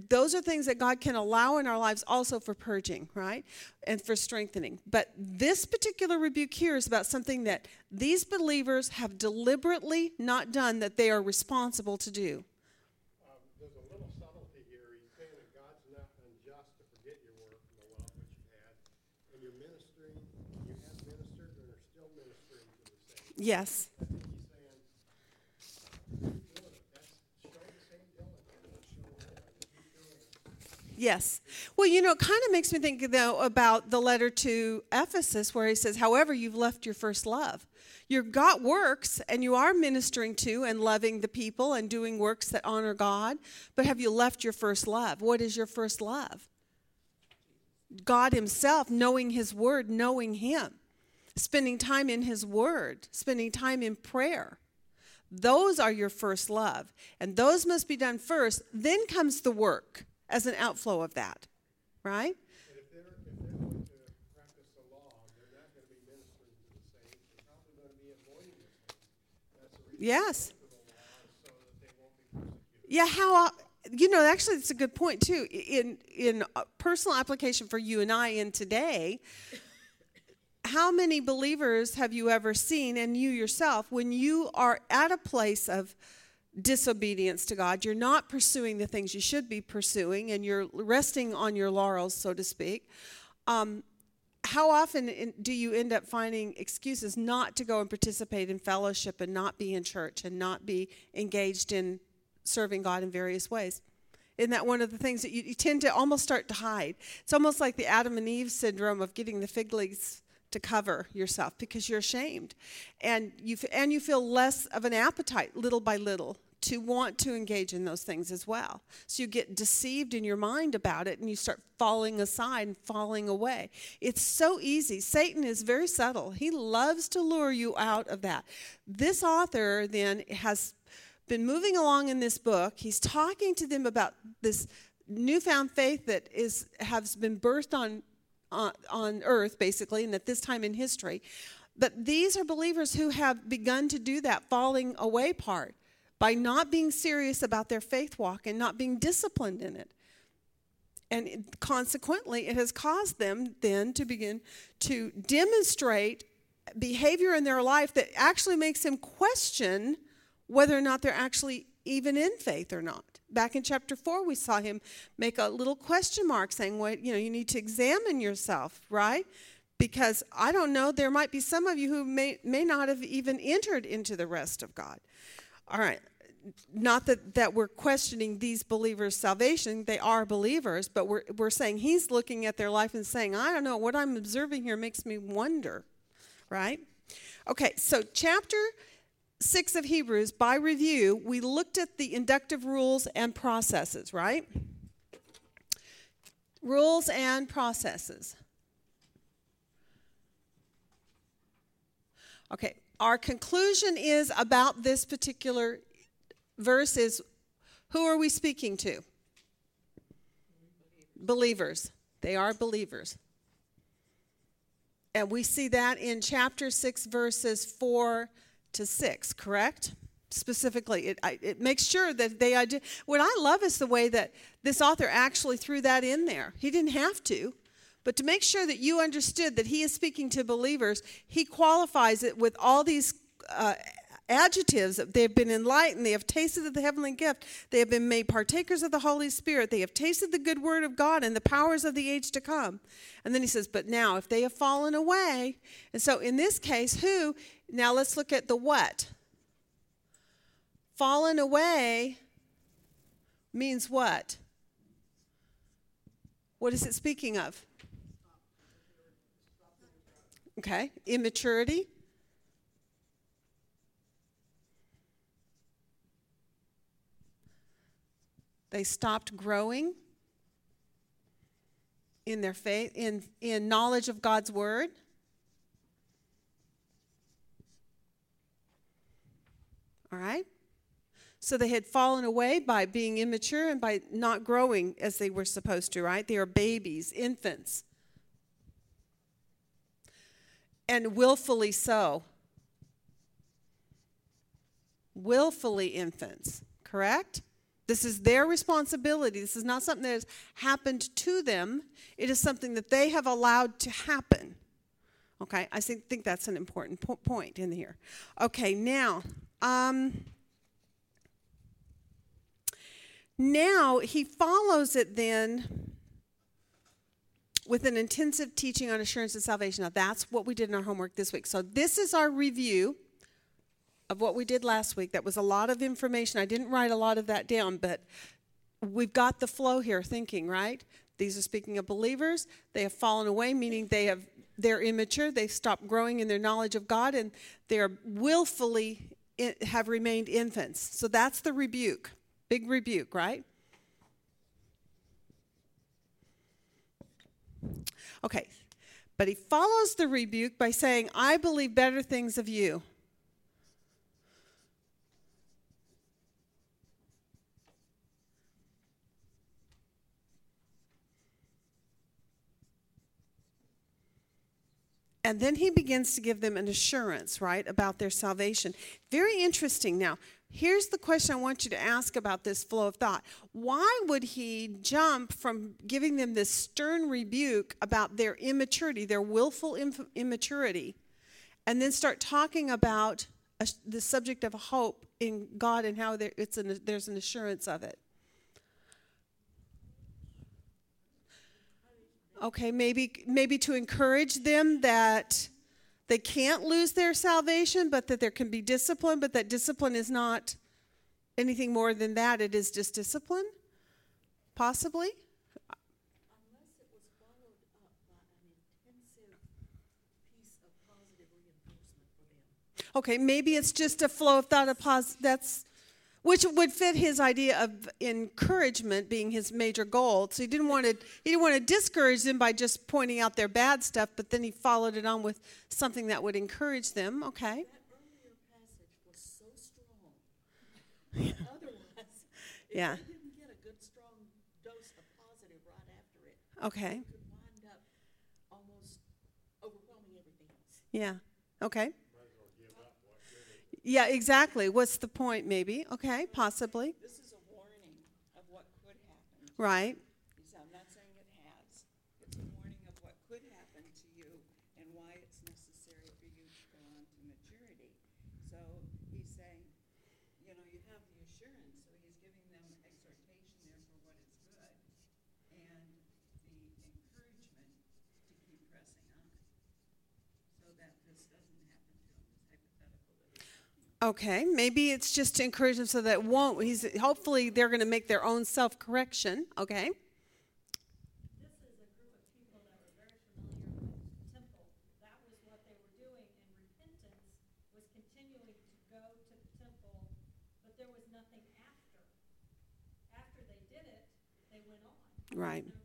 Those are things that God can allow in our lives also for purging, right? And for strengthening. But this particular rebuke here is about something that these believers have deliberately not done that they are responsible to do. Um, there's a little subtlety here. He's saying that God's not unjust to forget your work and the love which you had. And you're ministering, you have ministered and are still ministering to the saints. Yes. I think he's saying, keep doing it. That's, show the same diligence. Show it. Keep doing it. Yes. Well, you know, it kind of makes me think, though, about the letter to Ephesus where he says, however, you've left your first love. You've got works and you are ministering to and loving the people and doing works that honor God, but have you left your first love? What is your first love? God Himself, knowing His Word, knowing Him, spending time in His Word, spending time in prayer. Those are your first love. And those must be done first. Then comes the work as an outflow of that, right? If they're, if they're going to practice the law, they're not going to be ministering to the saints. They're probably going to be avoiding the saints. That's the reason Yes. the law so that they won't be persecuted. Yeah, how you know actually it's a good point too. In in uh, personal application for you and I in today, how many believers have you ever seen and you yourself when you are at a place of disobedience to God, you're not pursuing the things you should be pursuing and you're resting on your laurels so to speak. Um, how often do you end up finding excuses not to go and participate in fellowship and not be in church and not be engaged in serving God in various ways? Isn't that one of the things that you, you tend to almost start to hide? It's almost like the Adam and Eve syndrome of getting the fig leaves to cover yourself because you're ashamed, and you and you feel less of an appetite little by little to want to engage in those things as well. So you get deceived in your mind about it and you start falling aside and falling away. It's so easy. Satan is very subtle. He loves to lure you out of that. This author then has been moving along in this book. He's talking to them about this newfound faith that is has been birthed on on, earth basically and at this time in history. But these are believers who have begun to do that falling away part by not being serious about their faith walk and not being disciplined in it. And it- consequently, it has caused them then to begin to demonstrate behavior in their life that actually makes them question whether or not they're actually even in faith or not. Back in chapter 4, we saw him make a little question mark saying, well, you know, you need to examine yourself, right? Because I don't know, there might be some of you who may, may not have even entered into the rest of God. All right. not that, that we're questioning these believers' salvation, they are believers, but we're, we're saying he's looking at their life and saying, I don't know, what I'm observing here makes me wonder, right? Okay, so chapter 6 of Hebrews, by review, we looked at the inductive rules and processes, right? Rules and processes. Okay, our conclusion is about this particular verse is who are we speaking to? Believers. They are believers. And we see that in chapter 6, verses 4 to 6, correct? Specifically, it, I, it makes sure that they. Ide- what I love is the way that this author actually threw that in there. He didn't have to, but to make sure that you understood that he is speaking to believers, he qualifies it with all these uh, adjectives. They have been enlightened. They have tasted of the heavenly gift. They have been made partakers of the Holy Spirit. They have tasted the good word of God and the powers of the age to come. And then he says, But now, if they have fallen away, and so in this case, who? Now let's look at the what. Fallen away means what? What is it speaking of? Okay, immaturity. They stopped growing in their faith, in, in knowledge of God's word. All right? So they had fallen away by being immature and by not growing as they were supposed to, right? They are babies, infants. And willfully so. Willfully infants, correct? This is their responsibility. This is not something that has happened to them. It is something that they have allowed to happen. Okay, I think, that's an important po- point in here. Okay, now, um, now he follows it then with an intensive teaching on assurance and salvation. Now, that's what we did in our homework this week. So, this is our review of what we did last week. That was a lot of information. I didn't write a lot of that down, but we've got the flow here thinking, right? These are speaking of believers. They have fallen away, meaning they have they're immature, they've stopped growing in their knowledge of God, and they are willfully have remained infants. So that's the rebuke. Big rebuke, right? Okay. But he follows the rebuke by saying, I believe better things of you. And then he begins to give them an assurance, right, about their salvation. Very interesting. Now, here's the question I want you to ask about this flow of thought. Why would he jump from giving them this stern rebuke about their immaturity, their willful immaturity, and then start talking about a, the subject of hope in God and how there, an, there's an assurance of it? Okay, maybe maybe to encourage them that they can't lose their salvation, but that there can be discipline, but that discipline is not anything more than that. It is just discipline, possibly. Positive. Okay, maybe it's just a flow of thought of pos. That's which would fit his idea of encouragement being his major goal. So he didn't want to he didn't want to discourage them by just pointing out their bad stuff, but then he followed it on with something that would encourage them. Okay. That earlier passage was so strong. Otherwise, if Yeah. didn't get a good strong dose of positive right after it, Okay. it could wind up almost overwhelming everything else. Yeah. Okay. Yeah, exactly. What's the point, maybe? Okay, possibly. This is a warning of what could happen. Right. He said, I'm not saying it has. It's a warning of what could happen to you and why it's necessary for you to go on to maturity. So he's saying, you know, you have the assurance, so he's giving them exhortation there for what is good and the encouragement to keep pressing on so that this doesn't happen to them, this hypothetical that is happening. Okay, maybe it's just to encourage them so that won't. He's hopefully they're going to make their own self correction. Okay. This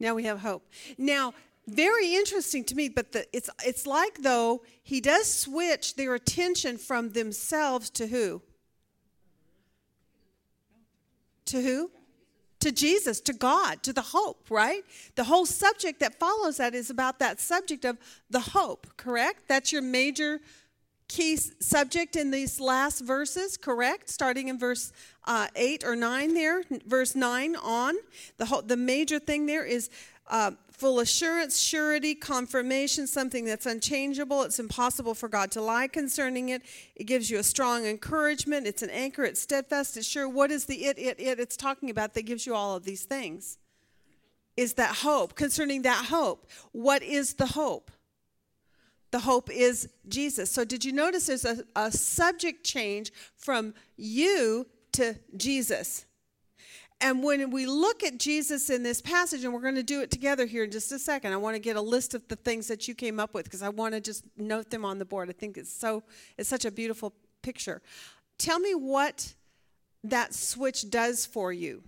Now we have hope. Now, very interesting to me, but the, it's it's like though he does switch their attention from themselves to who? To who? To Jesus, to God, to the hope, right? The whole subject that follows that is about that subject of the hope, correct? That's your major key subject in these last verses, correct? Starting in verse uh, 8 or 9 there, verse 9 on. The, whole, the major thing there is uh, full assurance, surety, confirmation, something that's unchangeable. It's impossible for God to lie concerning it. It gives you a strong encouragement. It's an anchor. It's steadfast. It's sure. What is the it, it, it it's talking about that gives you all of these things? Is that hope, concerning that hope. What is the hope? The hope is Jesus. So, did you notice there's a, a subject change from you to Jesus? And when we look at Jesus in this passage, and we're going to do it together here in just a second, I want to get a list of the things that you came up with because I want to just note them on the board. I think it's so it's such a beautiful picture. Tell me what that switch does for you.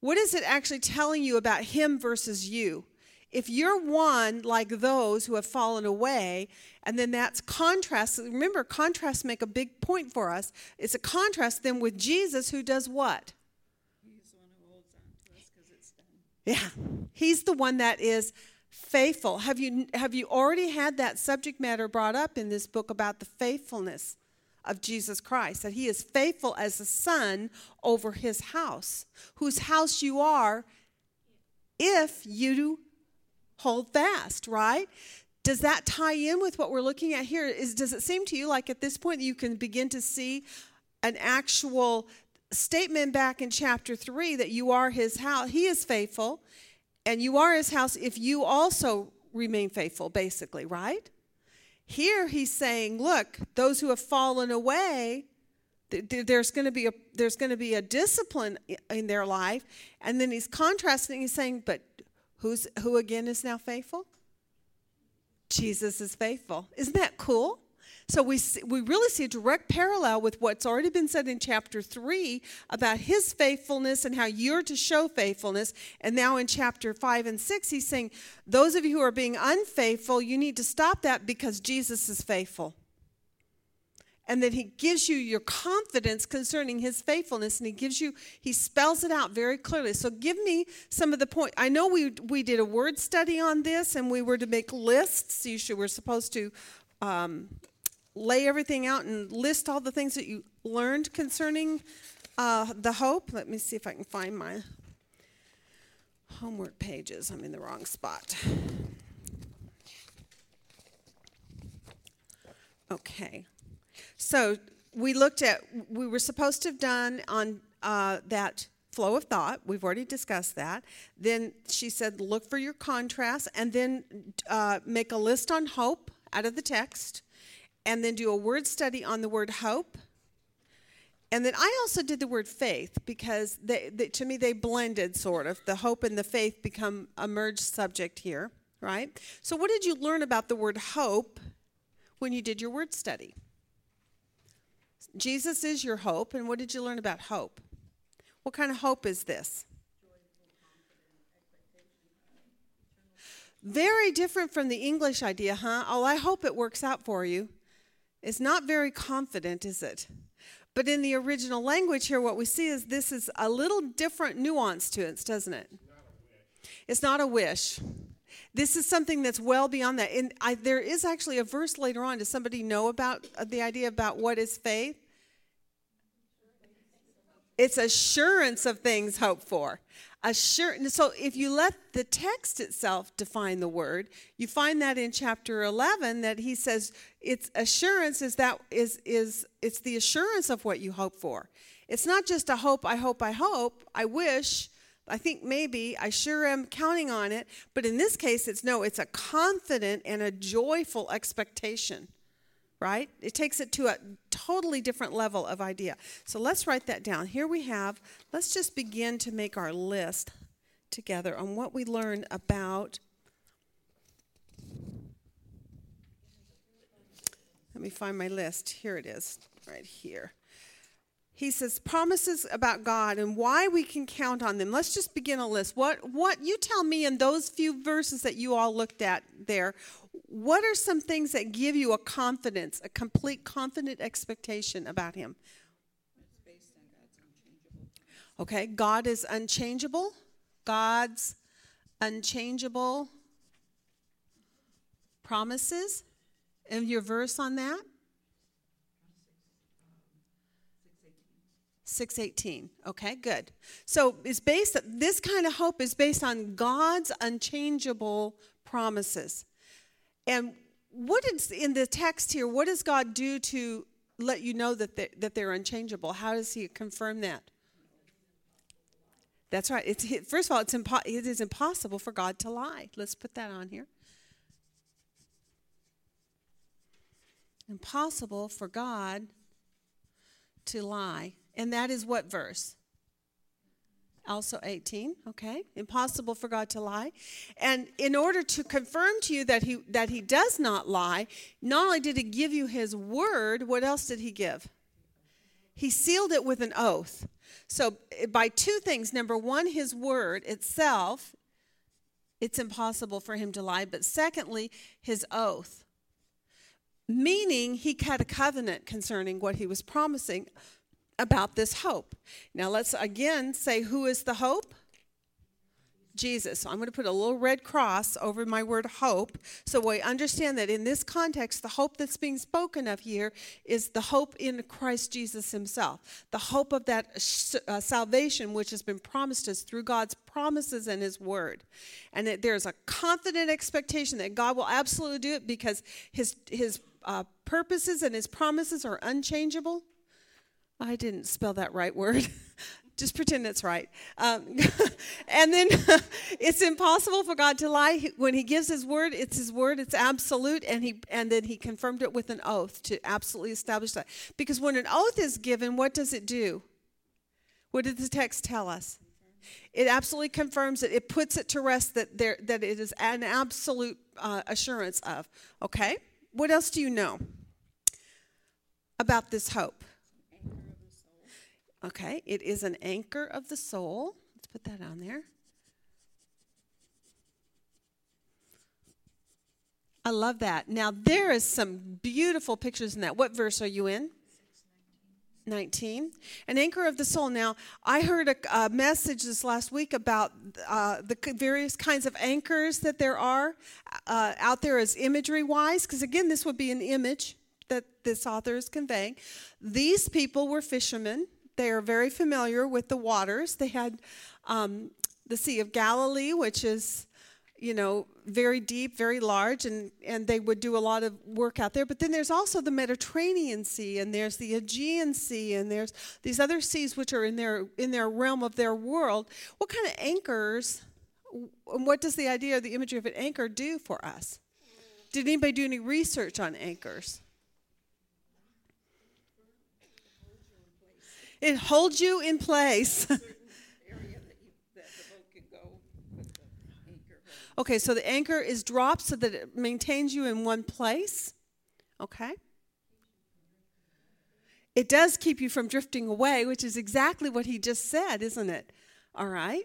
What is it actually telling you about him versus you? If you're one like those who have fallen away, and then that's contrast, remember, contrasts make a big point for us. It's a contrast then with Jesus who does what? He's the one who holds on to us because it's done. Yeah. He's the one that is faithful. Have you have you already had that subject matter brought up in this book about the faithfulness of Jesus Christ that he is faithful as a son over his house, whose house you are if you hold fast, right? Does that tie in with what we're looking at here? Is does it seem to you like at this point you can begin to see an actual statement back in chapter 3 that you are his house. He is faithful and you are his house if you also remain faithful basically, right? Here he's saying, look, those who have fallen away, th- th- there's going to be a there's going to be a discipline in their life, and then he's contrasting. He's saying, but who's who again is now faithful? Jesus is faithful. Isn't that cool? So we see, we really see a direct parallel with what's already been said in chapter 3 about his faithfulness and how you're to show faithfulness. And now in chapter 5 and 6 he's saying those of you who are being unfaithful, you need to stop that because Jesus is faithful. And then he gives you your confidence concerning his faithfulness and he gives you he spells it out very clearly. So give me some of the point. I know we we did a word study on this and we were to make lists. You should we're supposed to um, lay everything out and list all the things that you learned concerning uh, the hope. Let me see if I can find my homework pages. I'm in the wrong spot. Okay. So we looked at, we were supposed to have done on uh, that flow of thought. We've already discussed that. Then she said, look for your contrast and then uh, make a list on hope out of the text and then do a word study on the word hope. And then I also did the word faith because they, they, to me they blended sort of. The hope and the faith become a merged subject here, right? So, what did you learn about the word hope when you did your word study? Jesus is your hope, and what did you learn about hope? What kind of hope is this? Very different from the English idea, huh? Oh, I hope it works out for you. It's not very confident, is it? But in the original language here, what we see is this is a little different nuance to it, doesn't it? It's not a wish. This is something that's well beyond that. And I, there is actually a verse later on. Does somebody know about uh, the idea about what is faith? It's assurance of things hoped for. Assurance. So if you let the text itself define the word, you find that in chapter 11 that he says it's assurance is that is is it's the assurance of what you hope for. It's not just a hope, I hope, I hope, I wish I think maybe, I sure am counting on it, but in this case, it's no, it's a confident and a joyful expectation, right? It takes it to a totally different level of idea. So let's write that down. Here we have, let's just begin to make our list together on what we learned about. Let me find my list. Here it is, right here he says promises about God and why we can count on them. Let's just begin a list. What what you tell me in those few verses that you all looked at there, what are some things that give you a confidence, a complete confident expectation about him? It's based on God's unchangeable. Okay, God is unchangeable. God's unchangeable promises. And your verse on that? 618 okay good so it's based this kind of hope is based on god's unchangeable promises and what is in the text here what does god do to let you know that they, that they're unchangeable? How does he confirm that? That's right. It's first of all it's impo- it is impossible for god to lie. Let's put that on here. Impossible for god to lie. And that is what verse? Also 18, okay? Impossible for God to lie. And in order to confirm to you that he that he does not lie, not only did he give you his word, what else did he give? He sealed it with an oath. So eh, by two things, number 1 his word itself it's impossible for him to lie, but secondly, his oath. Meaning he cut a covenant concerning what he was promising about this hope. Now let's again say who is the hope? Jesus. So I'm going to put a little red cross over my word hope so we understand that in this context, the hope that's being spoken of here is the hope in Christ Jesus himself. The hope of that uh, salvation which has been promised us through God's promises and his word. And that there's a confident expectation that God will absolutely do it because his, his uh, purposes and his promises are unchangeable. I didn't spell that right word. Just pretend it's right. Um, and then it's impossible for God to lie. When He gives His word, it's His word. It's absolute, and He and then He confirmed it with an oath to absolutely establish that. Because when an oath is given, what does it do? What did the text tell us? It absolutely confirms it. It puts it to rest that there that it is an absolute uh, assurance of. Okay. What else do you know about this hope? Okay, it is an anchor of the soul. Let's put that on there. I love that. Now, there is some beautiful pictures in that. What verse are you in? 19. An anchor of the soul. Now, I heard a, a message this last week about uh, the various kinds of anchors that there are uh, out there as imagery wise, because again, this would be an image that this author is conveying. These people were fishermen they are very familiar with the waters. They had um, the Sea of Galilee, which is, you know, very deep, very large, and, and they would do a lot of work out there. But then there's also the Mediterranean Sea, and there's the Aegean Sea, and there's these other seas which are in their in their realm of their world. What kind of anchors? And what does the idea of the imagery of an anchor do for us? Did anybody do any research on anchors? It holds you in place. Okay, so the anchor is dropped so that it maintains you in one place. Okay? It does keep you from drifting away, which is exactly what he just said, isn't it? All right?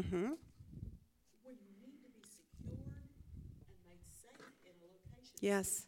Mm-hmm. Yes.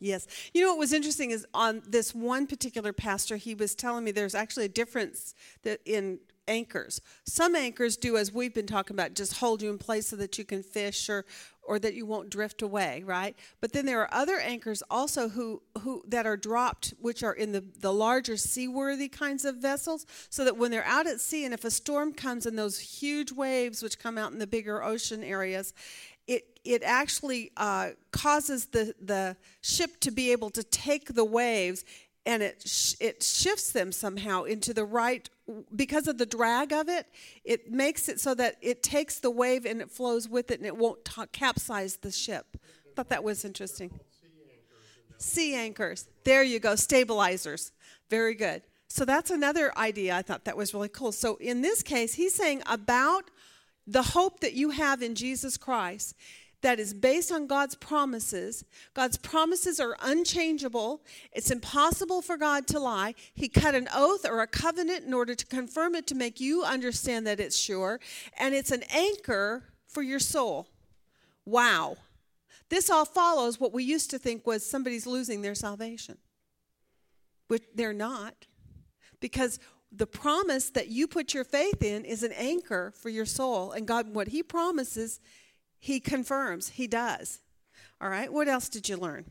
Yes. You know what was interesting is on this one particular pastor, he was telling me there's actually a difference that in anchors. Some anchors do, as we've been talking about, just hold you in place so that you can fish or or that you won't drift away, right? But then there are other anchors also who who that are dropped, which are in the the larger seaworthy kinds of vessels, so that when they're out at sea and if a storm comes and those huge waves which come out in the bigger ocean areas, it it actually uh, causes the the ship to be able to take the waves, and it sh- it shifts them somehow into the right because of the drag of it. It makes it so that it takes the wave and it flows with it, and it won't capsize the ship. I thought that was interesting. Sea anchors. There you go. Stabilizers. Very good. So that's another idea. I thought that was really cool. So in this case, he's saying about the hope that you have in Jesus Christ that is based on God's promises. God's promises are unchangeable. It's impossible for God to lie. He cut an oath or a covenant in order to confirm it to make you understand that it's sure. And it's an anchor for your soul. Wow. This all follows what we used to think was somebody's losing their salvation, which they're not. Because the promise that you put your faith in is an anchor for your soul. And God, what He promises, He confirms. He does. All right, what else did you learn?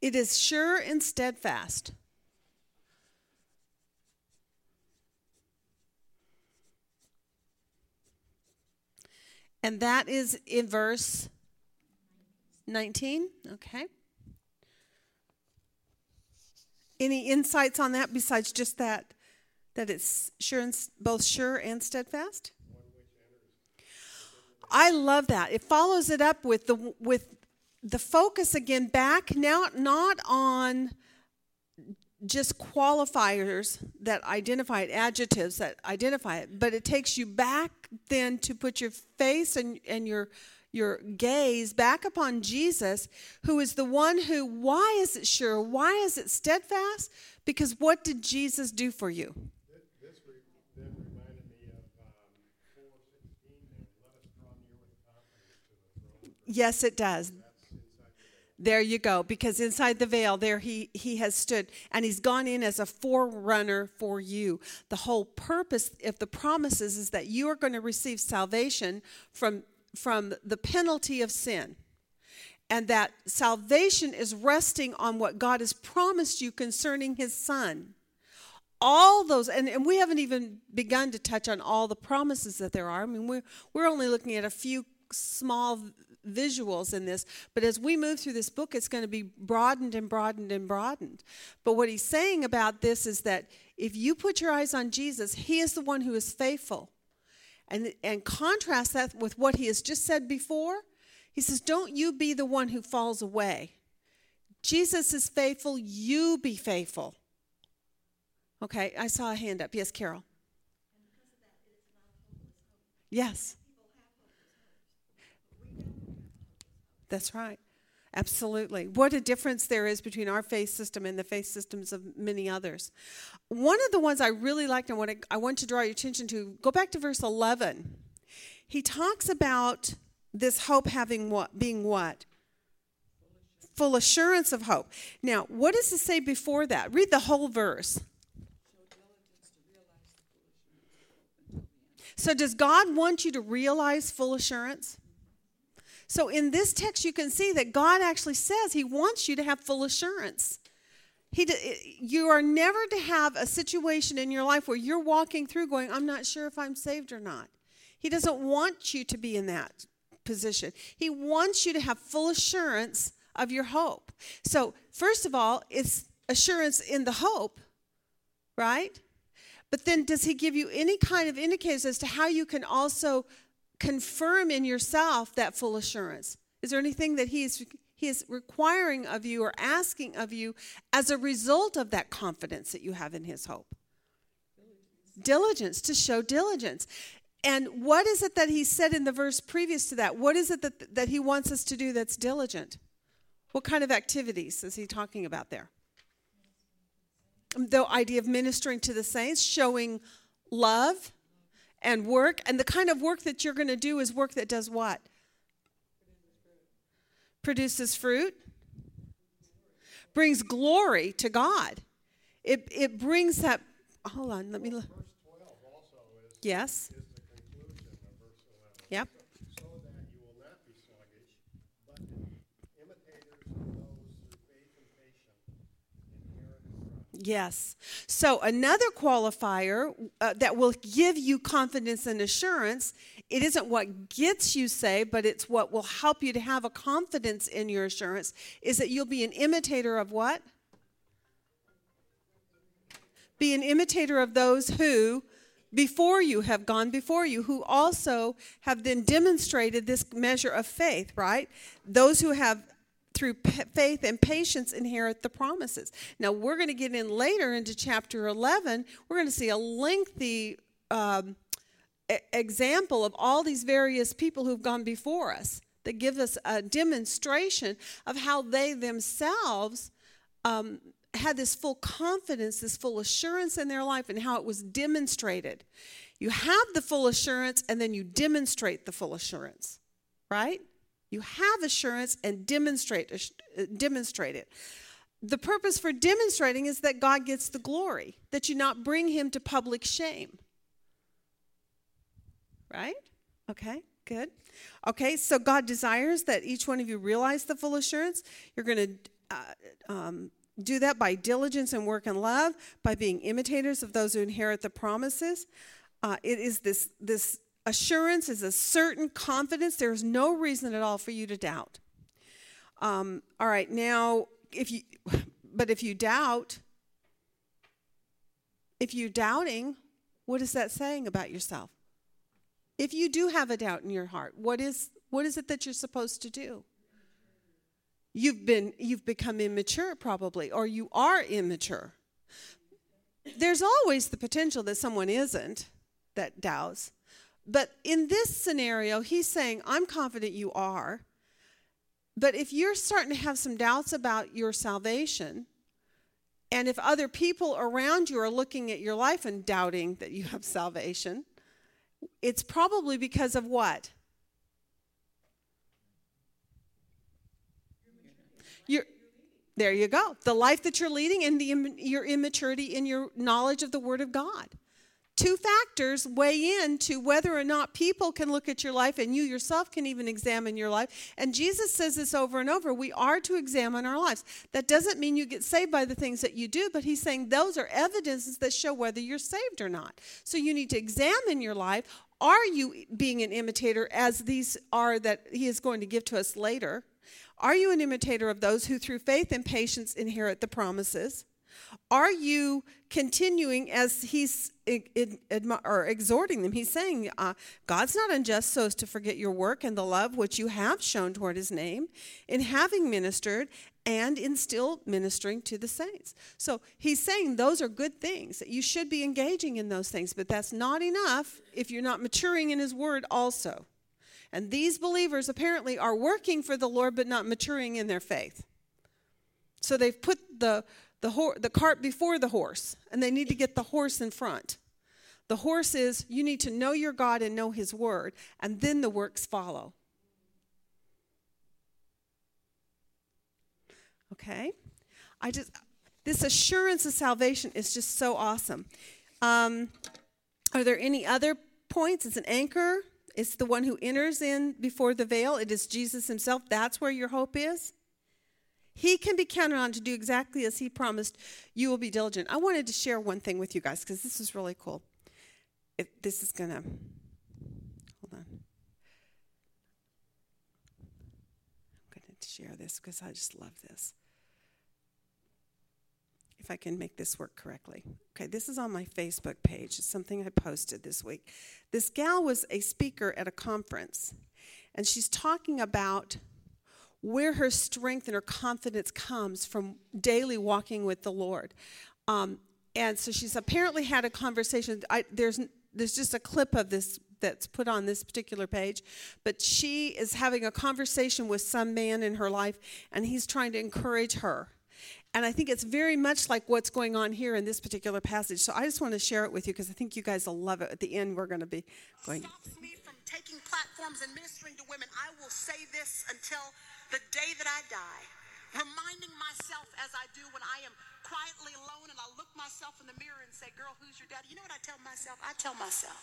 It is sure and steadfast. And that is in verse 19. Okay. Any insights on that besides just that that it's sure and, both sure and steadfast? I love that. It follows it up with the with the focus again back now not on just qualifiers that identify it, adjectives that identify it, but it takes you back then to put your face and, and your your gaze back upon Jesus, who is the one who, why is it sure? Why is it steadfast? Because what did Jesus do for you? This, this re- then reminded me of, um, four sixteen, and let us draw near with confidence to the throne. Yes, it does. There you go. Because inside the veil, there he, he has stood and he's gone in as a forerunner for you. The whole purpose of the promises is that you are going to receive salvation from, from the penalty of sin. And that salvation is resting on what God has promised you concerning his son. All those, and, and we haven't even begun to touch on all the promises that there are. I mean, we're, we're only looking at a few small visuals in this, but as we move through this book, it's going to be broadened and broadened and broadened. But what he's saying about this is that if you put your eyes on Jesus, he is the one who is faithful. And, and contrast that with what he has just said before. He says, Don't you be the one who falls away. Jesus is faithful, you be faithful. Okay, I saw a hand up. Yes, Carol. Yes. That's right. Absolutely. What a difference there is between our faith system and the faith systems of many others. One of the ones I really liked and what I, want to draw your attention to, go back to verse 11. He talks about this hope having what being what? Full assurance of hope. Now, what does it say before that? Read the whole verse. So, does God want you to realize full assurance? So, in this text, you can see that God actually says He wants you to have full assurance. He, eh, you are never to have a situation in your life where you're walking through going, I'm not sure if I'm saved or not. He doesn't want you to be in that position. He wants you to have full assurance of your hope. So, first of all, it's assurance in the hope, right? But then, does he give you any kind of indicators as to how you can also confirm in yourself that full assurance? Is there anything that he is, he is requiring of you or asking of you as a result of that confidence that you have in his hope? Diligence, diligence to show diligence. And what is it that he said in the verse previous to that? What is it that, that he wants us to do that's diligent? What kind of activities is he talking about there? The idea of ministering to the saints, showing love and work. And the kind of work that you're going to do is work that does what? Produces fruit, brings glory to God. It, it brings that. Hold on, let me look. Verse twelve also is, Yes. is the conclusion of verse eleven. Yep. So that you will not be sluggish, but imitators of those through faith and patience inherit the promise. Yes. So another qualifier uh, that will give you confidence and assurance it isn't what gets you saved, but it's what will help you to have a confidence in your assurance, is that you'll be an imitator of what? Be an imitator of those who before you have gone before you, who also have then demonstrated this measure of faith, right? Those who have through faith and patience inherit the promises. Now, we're going to get in later into chapter 11. We're going to see a lengthy um, example of all these various people who've gone before us that give us a demonstration of how they themselves um, had this full confidence, this full assurance in their life, and how it was demonstrated. You have the full assurance, and then you demonstrate the full assurance, right? You have assurance and demonstrate uh, demonstrate it. The purpose for demonstrating is that God gets the glory, that you not bring him to public shame. Right? Okay, good. Okay, so God desires that each one of you realize the full assurance. You're going to uh, um, do that by diligence and work and love, by being imitators of those who inherit the promises. Uh, it is this, this assurance, is a certain confidence. There's no reason at all for you to doubt. Um, all right, now, if you, but if you doubt, if you're doubting, what is that saying about yourself? If you do have a doubt in your heart, what is, what is it that you're supposed to do? you've been you've become immature probably or you are immature there's always the potential that someone isn't that doubts but in this scenario he's saying i'm confident you are but if you're starting to have some doubts about your salvation and if other people around you are looking at your life and doubting that you have salvation it's probably because of what You're, there you go. The life that you're leading and the, your immaturity in your knowledge of the Word of God. Two factors weigh in to whether or not people can look at your life and you yourself can even examine your life. And Jesus says this over and over we are to examine our lives. That doesn't mean you get saved by the things that you do, but he's saying those are evidences that show whether you're saved or not. So you need to examine your life. Are you being an imitator as these are that he is going to give to us later? Are you an imitator of those who through faith and patience inherit the promises? Are you continuing as he's or exhorting them? He's saying, uh, God's not unjust so as to forget your work and the love which you have shown toward his name in having ministered and in still ministering to the saints. So he's saying those are good things, that you should be engaging in those things, but that's not enough if you're not maturing in his word also. And these believers apparently are working for the Lord but not maturing in their faith. So they've put the, the, ho- the cart before the horse, and they need to get the horse in front. The horse is you need to know your God and know His Word, and then the works follow. Okay? I just, this assurance of salvation is just so awesome. Um, are there any other points? It's an anchor. It's the one who enters in before the veil. It is Jesus himself. That's where your hope is. He can be counted on to do exactly as he promised. You will be diligent. I wanted to share one thing with you guys because this is really cool. It, this is going to, hold on. I'm going to share this because I just love this if I can make this work correctly. Okay, this is on my Facebook page. It's something I posted this week. This gal was a speaker at a conference, and she's talking about where her strength and her confidence comes from daily walking with the Lord. Um, and so she's apparently had a conversation. I, there's there's just a clip of this that's put on this particular page, but she is having a conversation with some man in her life, and he's trying to encourage her and I think it's very much like what's going on here in this particular passage. So I just want to share it with you because I think you guys will love it. At the end, we're going to be going. Stops me from taking platforms and ministering to women. I will say this until the day that I die, reminding myself as I do when I am quietly alone and I look myself in the mirror and say, Girl, who's your daddy? You know what I tell myself? I tell myself,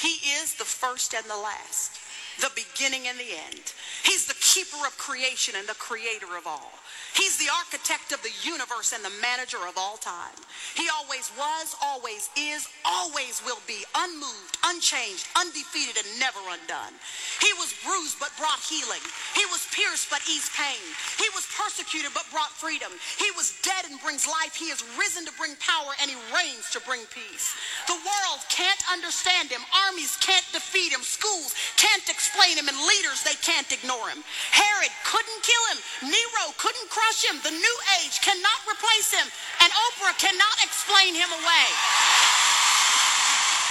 He is the first and the last. the beginning and the end. He's the keeper of creation and the creator of all. He's the architect of the universe and the manager of all time. He always was, always is, always will be, unmoved, unchanged, undefeated, and never undone. He was bruised but brought healing. He was pierced but eased pain. He was persecuted but brought freedom. He was dead and brings life. He is risen to bring power and he reigns to bring peace. The world can't understand him. Armies can't defeat him. Schools can't explain him and leaders they can't ignore him. Herod couldn't kill him. Nero couldn't crush him. The new age cannot replace him. And Oprah cannot explain him away.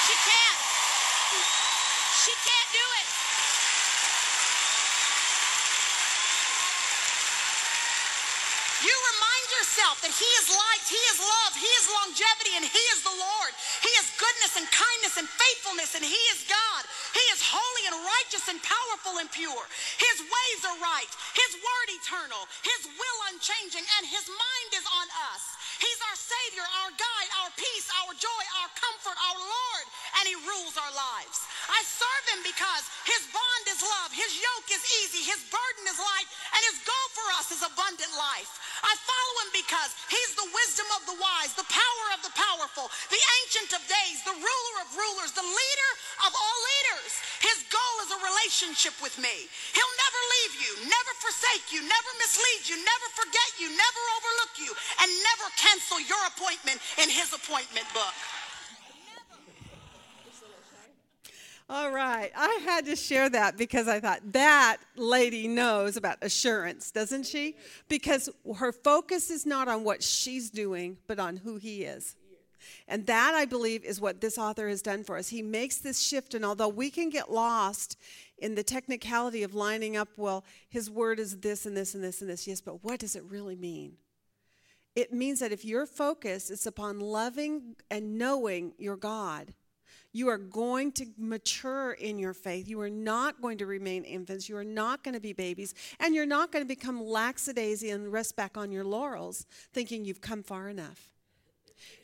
She can't. She can't do it. You remind yourself that He is light, He is love, He is longevity, and He is the Lord. He is goodness and kindness and faithfulness, and He is God. He is holy and righteous and powerful and pure. His ways are right, His word eternal, His will unchanging, and His mind is on us. He's our Savior, our guide, our peace, our joy, our comfort, our Lord, and He rules our lives. I serve Him because His bond is love, His yoke is easy, His burden is light, and His goal for us is abundant life. I follow Him because He's the wisdom of the wise, the power of the powerful, the ancient of days, the ruler of rulers, the leader of all leaders. His goal is a relationship with me. He'll never leave you, never forsake you, never mislead you, never forget you, never overlook you, and never cancel your appointment in His appointment book. All right. I had to share that because I thought that lady knows about assurance, doesn't she? Because her focus is not on what she's doing, but on who he is. And that, I believe, is what this author has done for us. He makes this shift, and although we can get lost in the technicality of lining up, well, his word is this and this and this and this, yes, but what does it really mean? It means that if your focus is upon loving and knowing your God, you are going to mature in your faith. You are not going to remain infants. You are not going to be babies. And you're not going to become lackadaisy and rest back on your laurels thinking you've come far enough.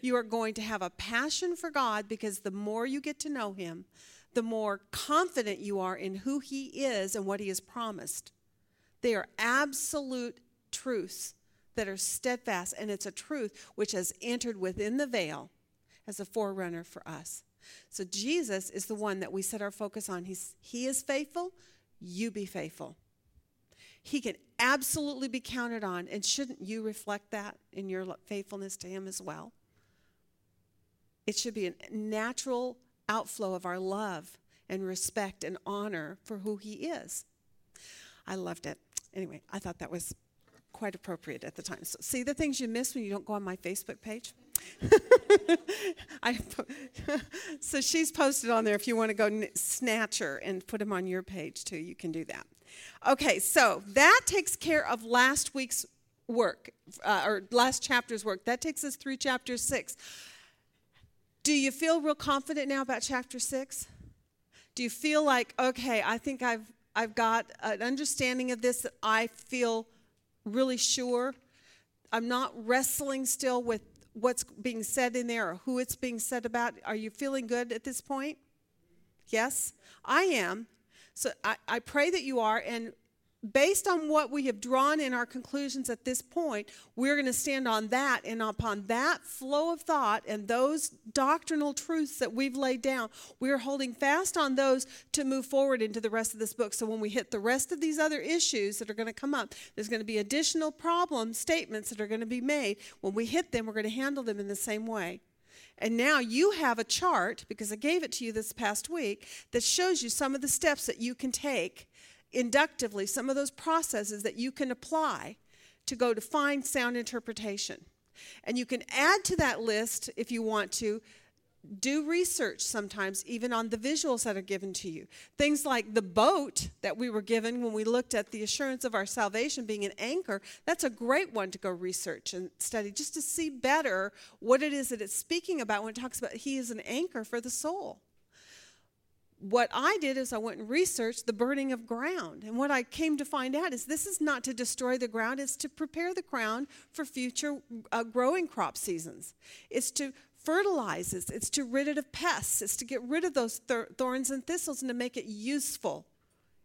You are going to have a passion for God because the more you get to know Him, the more confident you are in who He is and what He has promised. They are absolute truths that are steadfast, and it's a truth which has entered within the veil as a forerunner for us. So Jesus is the one that we set our focus on. He's, he is faithful, you be faithful. He can absolutely be counted on, and shouldn't you reflect that in your faithfulness to Him as well? It should be a natural outflow of our love and respect and honor for who He is. I loved it. Anyway, I thought that was quite appropriate at the time. So, see the things you miss when you don't go on my Facebook page? I, so she's posted on there. If you want to go snatch her and put them on your page too, you can do that. Okay, so that takes care of last week's work, uh, or last chapter's work. That takes us through chapter six. Do you feel real confident now about chapter six? Do you feel like, okay, I think I've I've got an understanding of this that I feel really sure? I'm not wrestling still with what's being said in there or who it's being said about. Are you feeling good at this point? Yes, I am. So I, I pray that you are. And based on what we have drawn in our conclusions at this point, we're going to stand on that. And upon that flow of thought and those doctrinal truths that we've laid down, we're holding fast on those to move forward into the rest of this book. So when we hit the rest of these other issues that are going to come up, there's going to be additional problem statements that are going to be made. When we hit them, we're going to handle them in the same way. And now you have a chart, because I gave it to you this past week, that shows you some of the steps that you can take inductively some of those processes that you can apply to go to find sound interpretation. And you can add to that list if you want to. Do research sometimes, even on the visuals that are given to you. Things like the boat that we were given when we looked at the assurance of our salvation being an anchor, that's a great one to go research and study just to see better what it is that it's speaking about when it talks about He is an anchor for the soul what I did is I went and researched the burning of ground. And what I came to find out is this is not to destroy the ground, it's to prepare the ground for future uh, growing crop seasons. It's to fertilize it, it's to rid it of pests, it's to get rid of those thorns and thistles and to make it useful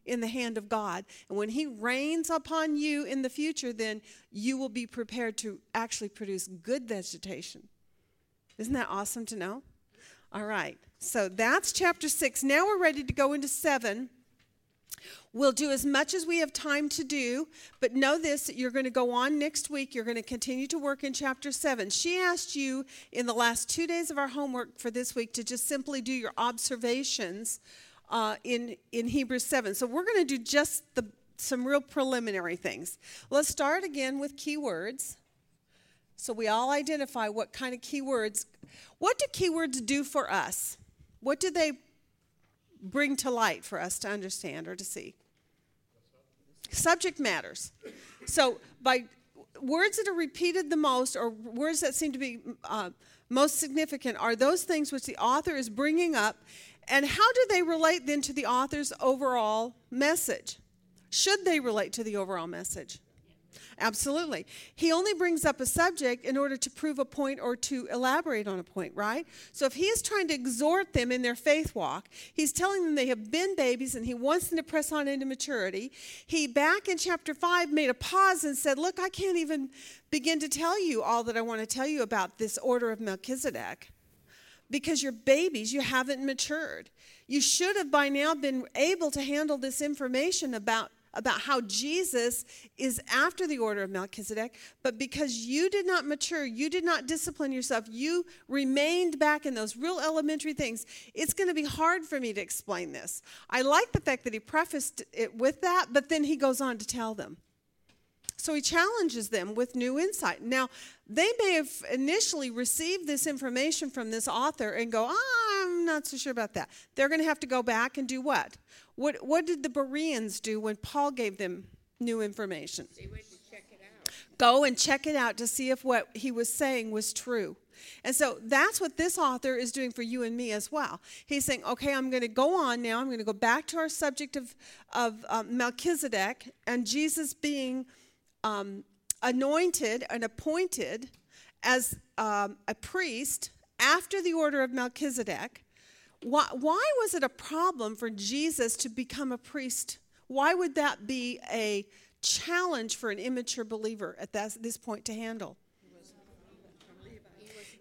in the hand of God. And when He rains upon you in the future, then you will be prepared to actually produce good vegetation. Isn't that awesome to know? All right, so that's chapter six. Now we're ready to go into seven. We'll do as much as we have time to do, but know this that you're going to go on next week. You're going to continue to work in chapter 7. She asked you in the last two days of our homework for this week to just simply do your observations uh, in, in Hebrews 7. So we're going to do just the, some real preliminary things. Let's start again with keywords. So we all identify what kind of keywords. What do keywords do for us? What do they bring to light for us to understand or to see? Subject matters. So, by words that are repeated the most, or words that seem to be uh, most significant, are those things which the author is bringing up. And how do they relate then to the author's overall message? Should they relate to the overall message? Absolutely. He only brings up a subject in order to prove a point or to elaborate on a point, right? So if he is trying to exhort them in their faith walk, he's telling them they have been babies and he wants them to press on into maturity. He, back in chapter 5, made a pause and said, Look, I can't even begin to tell you all that I want to tell you about this order of Melchizedek because you're babies, you haven't matured. You should have by now been able to handle this information about about how Jesus is after the order of Melchizedek, but because you did not mature, you did not discipline yourself, you remained back in those real elementary things, it's going to be hard for me to explain this. I like the fact that he prefaced it with that, but then he goes on to tell them. So he challenges them with new insight. Now, they may have initially received this information from this author and go, oh, I'm not so sure about that. They're going to have to go back and do what? What, what did the Bereans do when Paul gave them new information? They went to check it out. Go and check it out to see if what he was saying was true. And so that's what this author is doing for you and me as well. He's saying, okay, I'm going to go on now. I'm going to go back to our subject of, of um, Melchizedek and Jesus being um, anointed and appointed as um, a priest after the order of Melchizedek. Why, why was it a problem for Jesus to become a priest? Why would that be a challenge for an immature believer at that, this point to handle?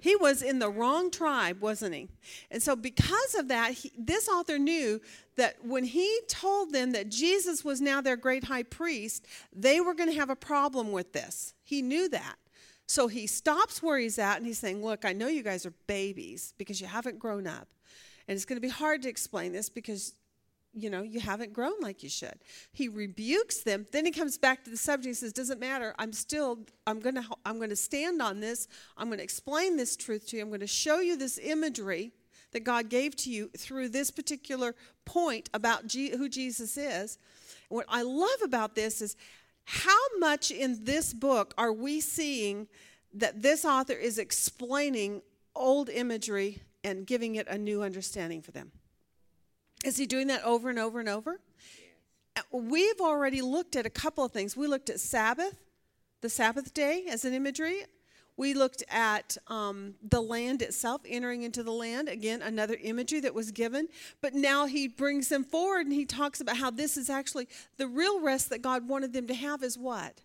He was in the wrong tribe, wasn't he? And so, because of that, he, this author knew that when he told them that Jesus was now their great high priest, they were going to have a problem with this. He knew that. So he stops where he's at and he's saying, Look, I know you guys are babies because you haven't grown up. And it's going to be hard to explain this because, you know, you haven't grown like you should. He rebukes them. Then he comes back to the subject and says, doesn't matter. I'm still, I'm going to, I'm going to stand on this. I'm going to explain this truth to you. I'm going to show you this imagery that God gave to you through this particular point about G- who Jesus is. What I love about this is how much in this book are we seeing that this author is explaining old imagery and giving it a new understanding for them. Is he doing that over and over and over? Yes. We've already looked at a couple of things. We looked at Sabbath, the Sabbath day as an imagery. We looked at um, the land itself, entering into the land. Again, another imagery that was given. But now he brings them forward and he talks about how this is actually the real rest that God wanted them to have is what?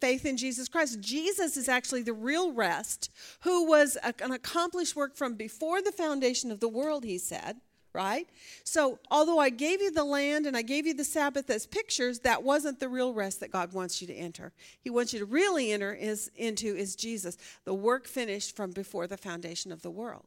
Faith in Jesus Christ. Jesus is actually the real rest, who was a, an accomplished work from before the foundation of the world, he said, right? So, although I gave you the land and I gave you the Sabbath as pictures, that wasn't the real rest that God wants you to enter. He wants you to really enter is, into is Jesus, the work finished from before the foundation of the world.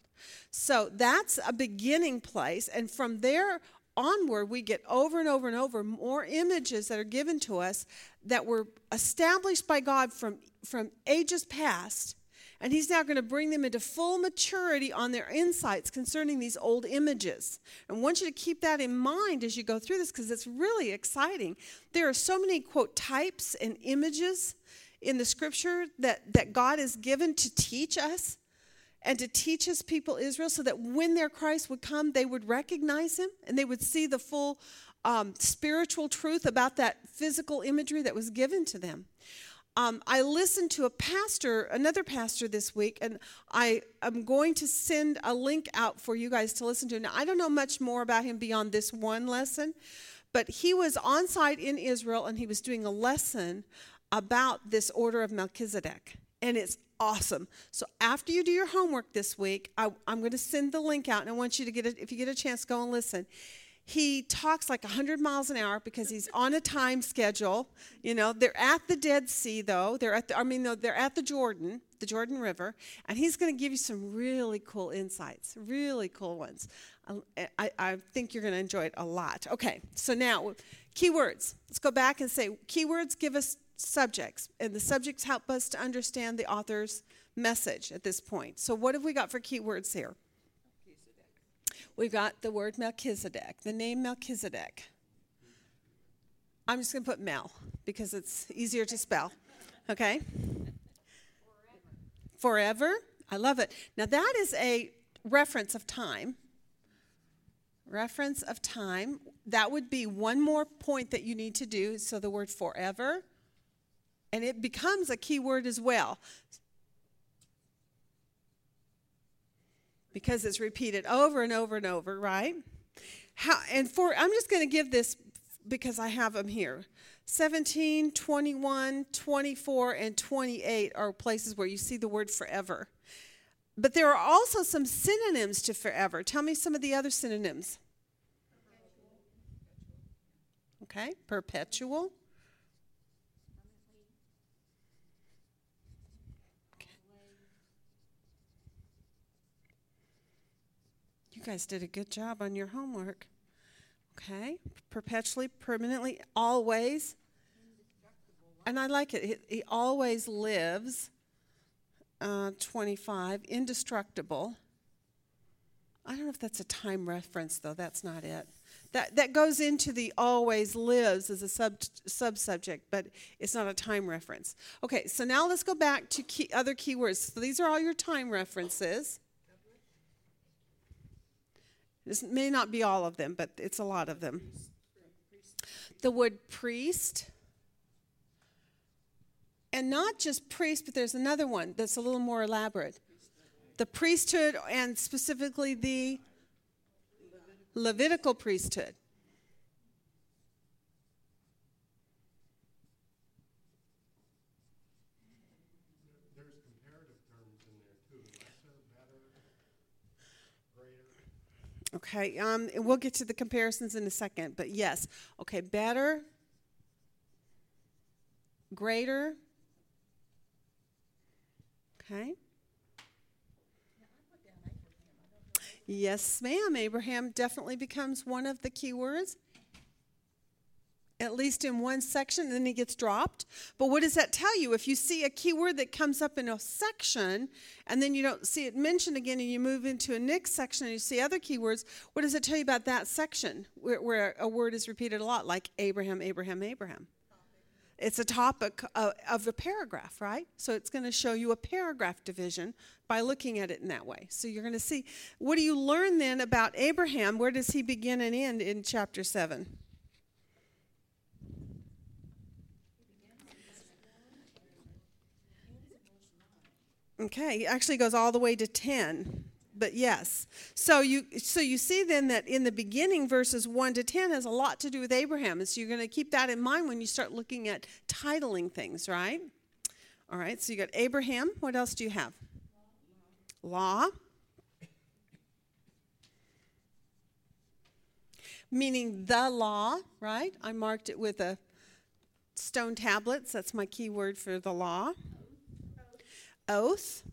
So, that's a beginning place. And from there onward, we get over and over and over more images that are given to us that were established by God from, from ages past. And he's now going to bring them into full maturity on their insights concerning these old images. I want you to keep that in mind as you go through this because it's really exciting. There are so many, quote, types and images in the scripture that, that God has given to teach us and to teach his people Israel so that when their Christ would come, they would recognize him and they would see the full um, spiritual truth about that physical imagery that was given to them. Um, I listened to a pastor, another pastor this week, and I am going to send a link out for you guys to listen to. Now, I don't know much more about him beyond this one lesson, but he was on site in Israel and he was doing a lesson about this order of Melchizedek. And it's awesome. So after you do your homework this week, I, am going to send the link out, and I want you to get it. If you get a chance, go and listen. He talks like 100 miles an hour because he's on a time schedule. You know, they're at the Dead Sea, though. They're at the, I mean, they're at the Jordan, the Jordan River, and he's going to give you some really cool insights, really cool ones. I, I think you're going to enjoy it a lot. Okay, so now keywords. Let's go back and say keywords give us subjects, and the subjects help us to understand the author's message at this point. So, what have we got for keywords here? We've got the word Melchizedek, the name Melchizedek. I'm just going to put Mel because it's easier to spell. Okay? Forever. Forever. I love it. Now, that is a reference of time. Reference of time. That would be one more point that you need to do. So, the word forever and it becomes a key word as well because it's repeated over and over and over, right? How, and for I'm just going to give this because I have them here. 17, 21, 24, and 28 are places where you see the word forever. But there are also some synonyms to forever. Tell me some of the other synonyms. Okay, perpetual. You guys did a good job on your homework. Okay? Perpetually, permanently, always. And I like it. He, he always lives. Uh, 25. Indestructible. I don't know if that's a time reference, though. That's not it. That, that goes into the always lives as a sub sub subject, but it's not a time reference. Okay, so now let's go back to key, other keywords. So these are all your time references. This may not be all of them, but it's a lot of them. The word priest. And not just priest, but there's another one that's a little more elaborate. The priesthood, and specifically the Levitical priesthood. Okay, um, we'll get to the comparisons in a second, but yes. Okay, better, greater. Okay. Yes, ma'am. Abraham definitely becomes one of the keywords at least in one section, and then it gets dropped. But what does that tell you? If you see a keyword that comes up in a section and then you don't see it mentioned again and you move into a next section and you see other keywords, what does it tell you about that section where, where a word is repeated a lot, like Abraham, Abraham, Abraham? It's a topic of, of a paragraph, right? So it's going to show you a paragraph division by looking at it in that way. So you're going to see what do you learn then about Abraham? Where does he begin and end in chapter 7? Okay, it actually goes all the way to 10. But yes. So you so you see then that in the beginning verses 1 to 10 has a lot to do with Abraham. And so you're going to keep that in mind when you start looking at titling things, right? All right. So you got Abraham. What else do you have? Law. Meaning the law, right? I marked it with a stone tablets. That's my key word for the law oath.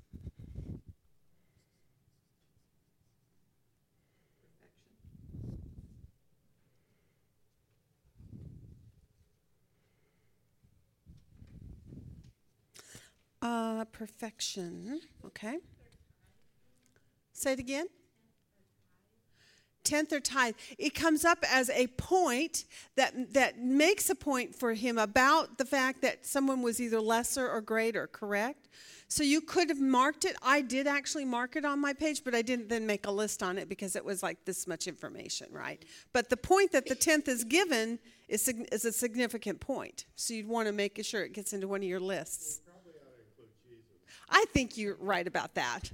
Uh, perfection. Okay. Say it again. Tenth or tithe, it comes up as a point that that makes a point for him about the fact that someone was either lesser or greater, correct? So you could have marked it. I did actually mark it on my page, but I didn't then make a list on it because it was like this much information, right? But the point that the tenth is given is, is a significant point. So you'd want to make sure it gets into one of your lists. Probably ought to include Jesus. I think you're right about that.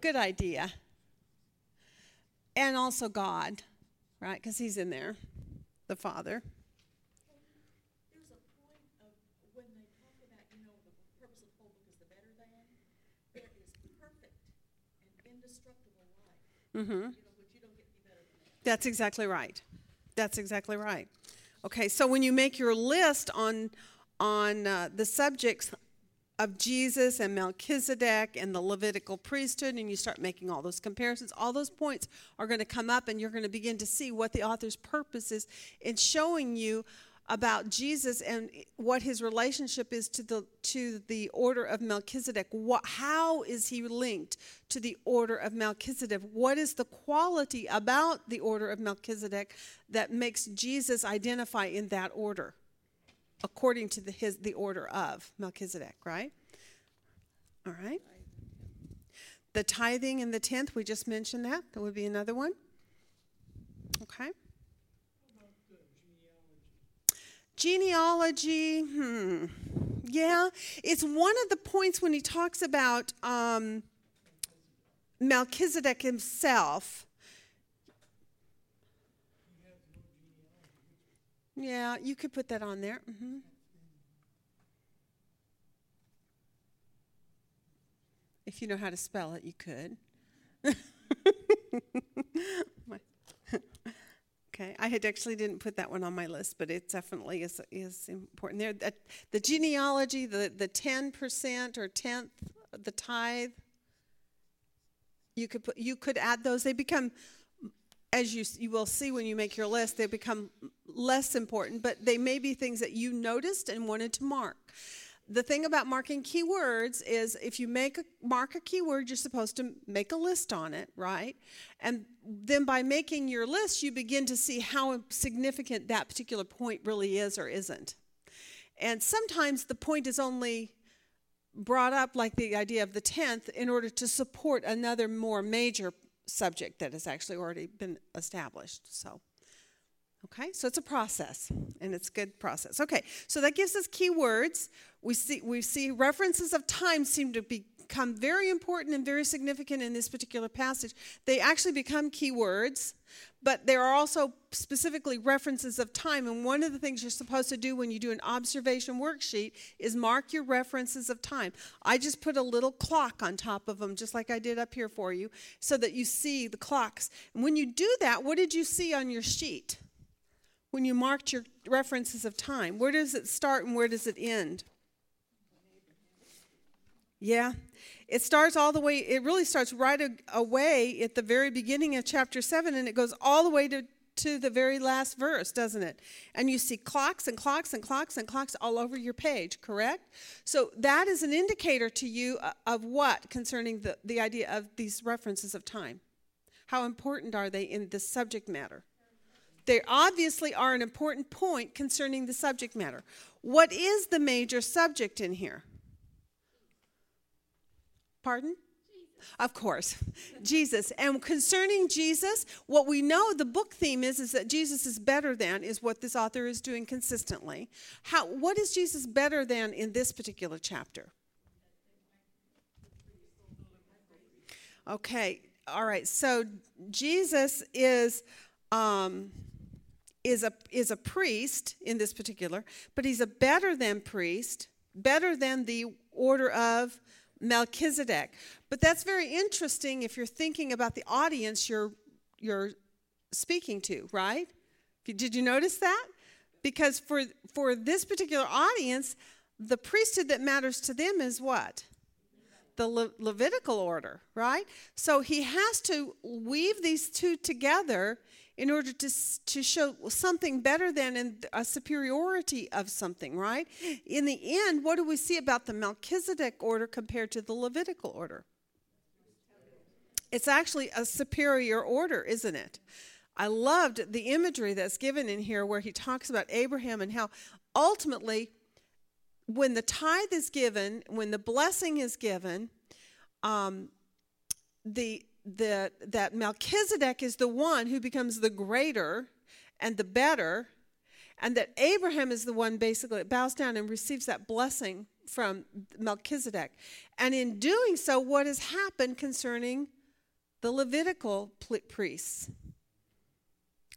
Good idea. And also God, right? Because he's in there, the Father. Mm-hmm. You know. That's exactly right. That's exactly right. Okay, so when you make your list on on uh, the subjects of Jesus and Melchizedek and the Levitical priesthood, and you start making all those comparisons, all those points are going to come up, and you're going to begin to see what the author's purpose is in showing you about Jesus and what his relationship is to the to the order of Melchizedek. What, how is he linked to the order of Melchizedek? What is the quality about the order of Melchizedek that makes Jesus identify in that order, according to the his the order of Melchizedek? Right. All right. The tithing and the tenth, we just mentioned that. That would be another one. Okay. Genealogy, hmm. Yeah, it's one of the points when he talks about um, Melchizedek himself. Yeah, you could put that on there. hmm If you know how to spell it, you could. Okay, I had actually didn't put that one on my list, but it definitely is is important. There, that the genealogy, the the ten percent or tenth, the tithe. You could put you could add those. They become, as you you will see when you make your list, they become less important, but they may be things that you noticed and wanted to mark. The thing about marking keywords is if you make a mark a keyword, you're supposed to make a list on it, right? And then by making your list, you begin to see how significant that particular point really is or isn't. And sometimes the point is only brought up, like the idea of the 10th, in order to support another more major subject that has actually already been established. So. Okay, so it's a process, and it's good process. Okay, so that gives us keywords. We see we see references of time seem to become very important and very significant in this particular passage. They actually become keywords, but there are also specifically references of time. And one of the things you're supposed to do when you do an observation worksheet is mark your references of time. I just put a little clock on top of them, just like I did up here for you, so that you see the clocks. And when you do that, what did you see on your sheet? when you marked your references of time? Where does it start and where does it end? Yeah. It starts all the way, it really starts right away at the very beginning of chapter 7 and it goes all the way to, to the very last verse, doesn't it? And you see clocks and clocks and clocks and clocks all over your page, correct? So that is an indicator to you uh, of what concerning the, the idea of these references of time? How important are they in the subject matter? They obviously are an important point concerning the subject matter. What is the major subject in here? Pardon? Of course, Jesus. And concerning Jesus, what we know the book theme is is that Jesus is better than is what this author is doing consistently. How what is Jesus better than in this particular chapter? Okay, all right. So Jesus is um, is a is a priest in this particular, but he's a better than priest, better than the order of Melchizedek. But that's very interesting if you're thinking about the audience you're you're speaking to, right? Did you notice that? Because for for this particular audience, the priesthood that matters to them is what? The Le- Levitical order, right? So he has to weave these two together in order to, to show something better than in a superiority of something, right? In the end, what do we see about the Melchizedek order compared to the Levitical order? It's actually a superior order, isn't it? I loved the imagery that's given in here where he talks about Abraham and how ultimately, when the tithe is given, when the blessing is given, um, the, the, that Melchizedek is the one who becomes the greater and the better, and that Abraham is the one basically that bows down and receives that blessing from Melchizedek. And in doing so, what has happened concerning the Levitical priests?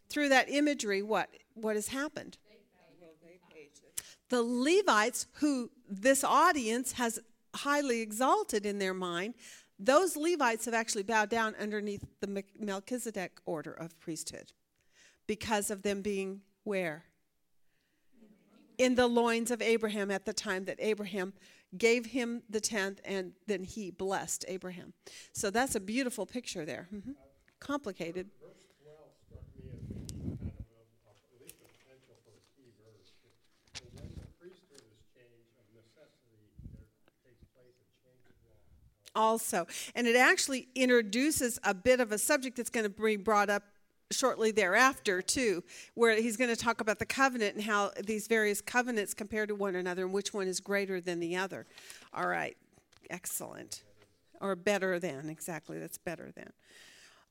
Through that imagery, what, what has happened? The Levites, who this audience has highly exalted in their mind, those Levites have actually bowed down underneath the Melchizedek order of priesthood because of them being where? In the loins of Abraham at the time that Abraham gave him the tenth and then he blessed Abraham. So that's a beautiful picture there. Mhm. Complicated. Verse twelve struck me as being kind of a, a- at least a potential for a key verse. And when the priesthood is changed, of necessity, there takes place a change of law. Also. And it actually introduces a bit of a subject that's going to be brought up shortly thereafter, too, where he's going to talk about the covenant and how these various covenants compare to one another and which one is greater than the other. All right, excellent. Or better than, exactly, that's better than.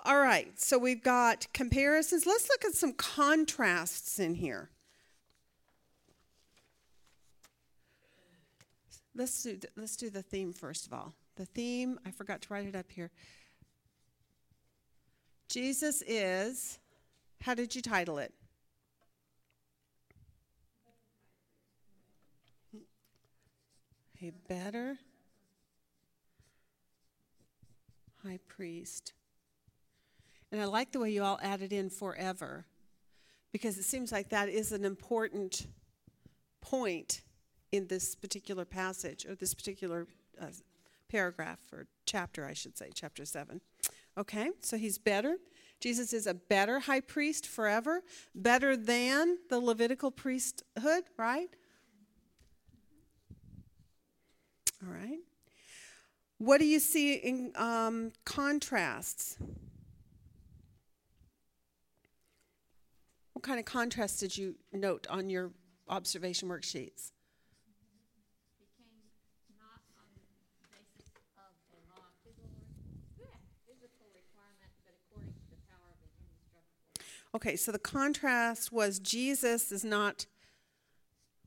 All right, so we've got comparisons. Let's look at some contrasts in here. Let's do let's do the theme first of all. The theme, I forgot to write it up here. Jesus is how did you title it? A better high priest. And I like the way you all added in forever because it seems like that is an important point in this particular passage or this particular uh, paragraph or chapter, I should say, chapter 7. Okay, so he's better. Jesus is a better high priest forever, better than the Levitical priesthood, right? All right. What do you see in um, contrasts? What kind of contrast did you note on your observation worksheets? became not on the basis of a law of physical, yeah, physical requirement, but according to the power of an indestructible. Okay, so the contrast was Jesus is not.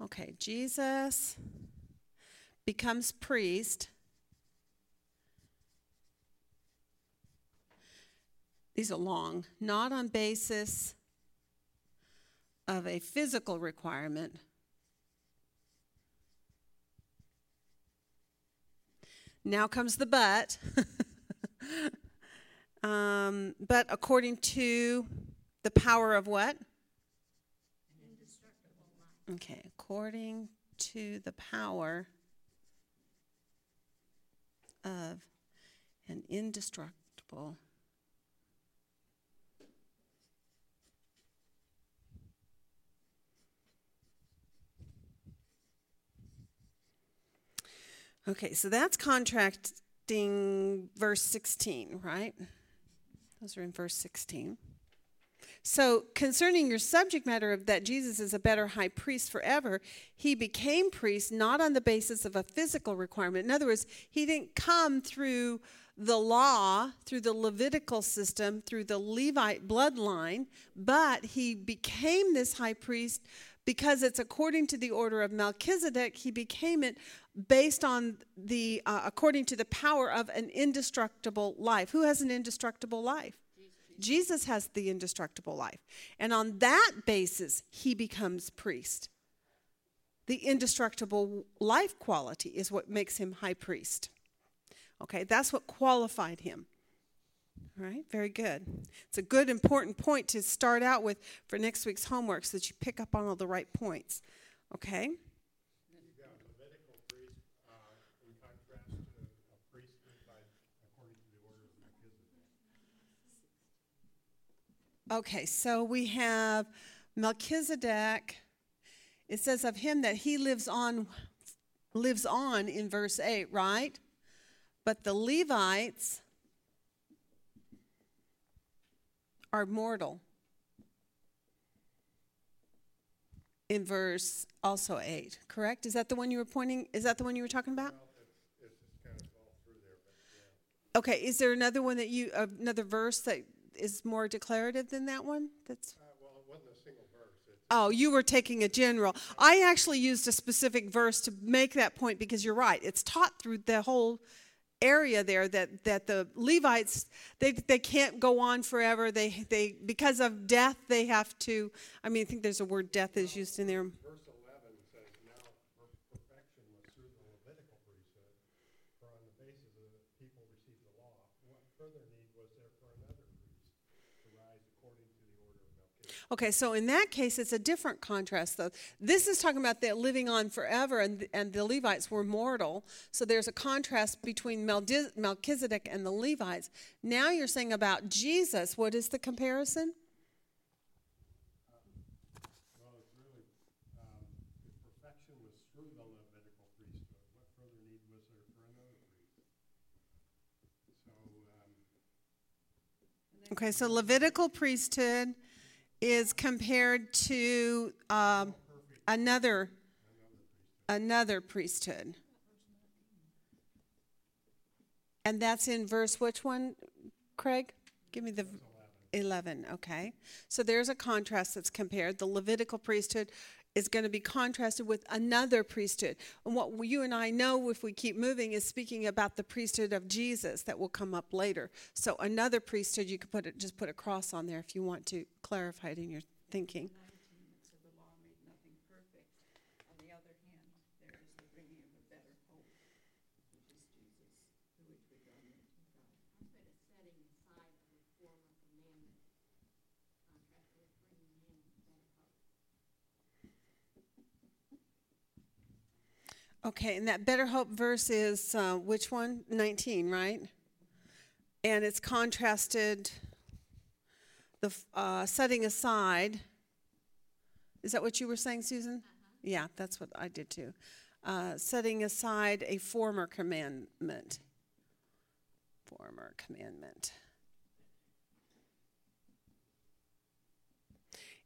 Okay, Jesus becomes priest. These are long, not on basis of a physical requirement. Now comes the but. um, but according to the power of what? Okay, according to the power of an indestructible. Okay, so that's contracting verse 16, right? Those are in verse 16. So, concerning your subject matter of that Jesus is a better high priest forever, he became priest not on the basis of a physical requirement. In other words, he didn't come through the law, through the Levitical system, through the Levite bloodline, but he became this high priest because it's according to the order of Melchizedek. He became it based on the, uh, according to the power of an indestructible life. Who has an indestructible life? Jesus has the indestructible life. And on that basis, he becomes priest. The indestructible life quality is what makes him high priest. Okay, that's what qualified him. All right, very good. It's a good, important point to start out with for next week's homework so that you pick up on all the right points. Okay? You've got Levitical priest, uh, in contrast to a priesthood by, according to the order of Melchizedek. Okay, so we have Melchizedek. It says of him that he lives on lives on in verse 8, right? But the Levites are mortal. In verse also 8, correct? Is that the one you were pointing? Is that the one you were talking about? It's just kind of all through there, but yeah. Okay, is there another one that you, another verse that is more declarative than that one? That's. Uh, well, it wasn't a single verse. It's, Oh, you were taking a general. I actually used a specific verse to make that point because you're right. It's taught through the whole area there that, that the Levites they they can't go on forever. They they because of death they have to. I mean, I think there's a word death is used in there. verse eleven says, now per- perfection was through the Levitical priesthood, for on the basis of the people received the law. What further need was there for another priest to rise according to the order of Melchizedek? Okay, so in that case, it's a different contrast, though. This is talking about that living on forever, and, and the Levites were mortal. So there's a contrast between Melchizedek and the Levites. Now you're saying about Jesus. What is the comparison? Well, it's really, um, if perfection was through the Levitical priesthood, what further need was there for another priest? So, um, Okay, so Levitical priesthood is compared to um, another another priesthood. And that's in verse which one, Craig? Give me the 11, okay. So there's a contrast that's compared. The Levitical priesthood is going to be contrasted with another priesthood. And what you and I know, if we keep moving, is speaking about the priesthood of Jesus that will come up later. So another priesthood, you could put it, just put a cross on there if you want to clarify it in your thinking. Nineteen, it said the law made nothing perfect. On the other hand, there is the bringing of a better hope, which is Jesus, through which we go into God. I put a setting aside of the former commandment, contrasted with bringing in better hope. Okay, and that better hope verse is uh, which one? 19, right? And it's contrasted, the uh, setting aside. Is that what you were saying, Susan? Yeah, that's what I did too. Uh, setting aside a former commandment. Former commandment.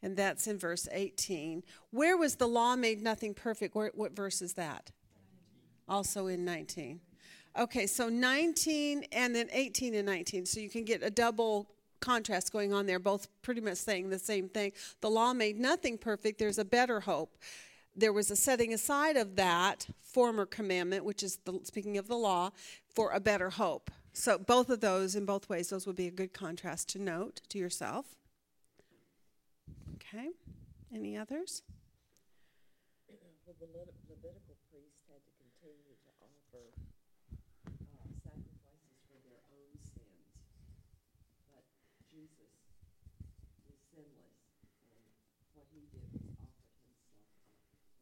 And that's in verse 18. Where was the law made nothing perfect? Where, what verse is that? Also in 19. Okay, so 19 and then 18 and 19. So you can get a double contrast going on there, both pretty much saying the same thing. The law made nothing perfect, there's a better hope. There was a setting aside of that former commandment, which is the, speaking of the law, for a better hope. So both of those, in both ways, those would be a good contrast to note to yourself. Okay, any others? The Levitical priests had to continue to offer uh, sacrifices for their own sins. But Jesus was sinless, and what he did was offered himself up once for all.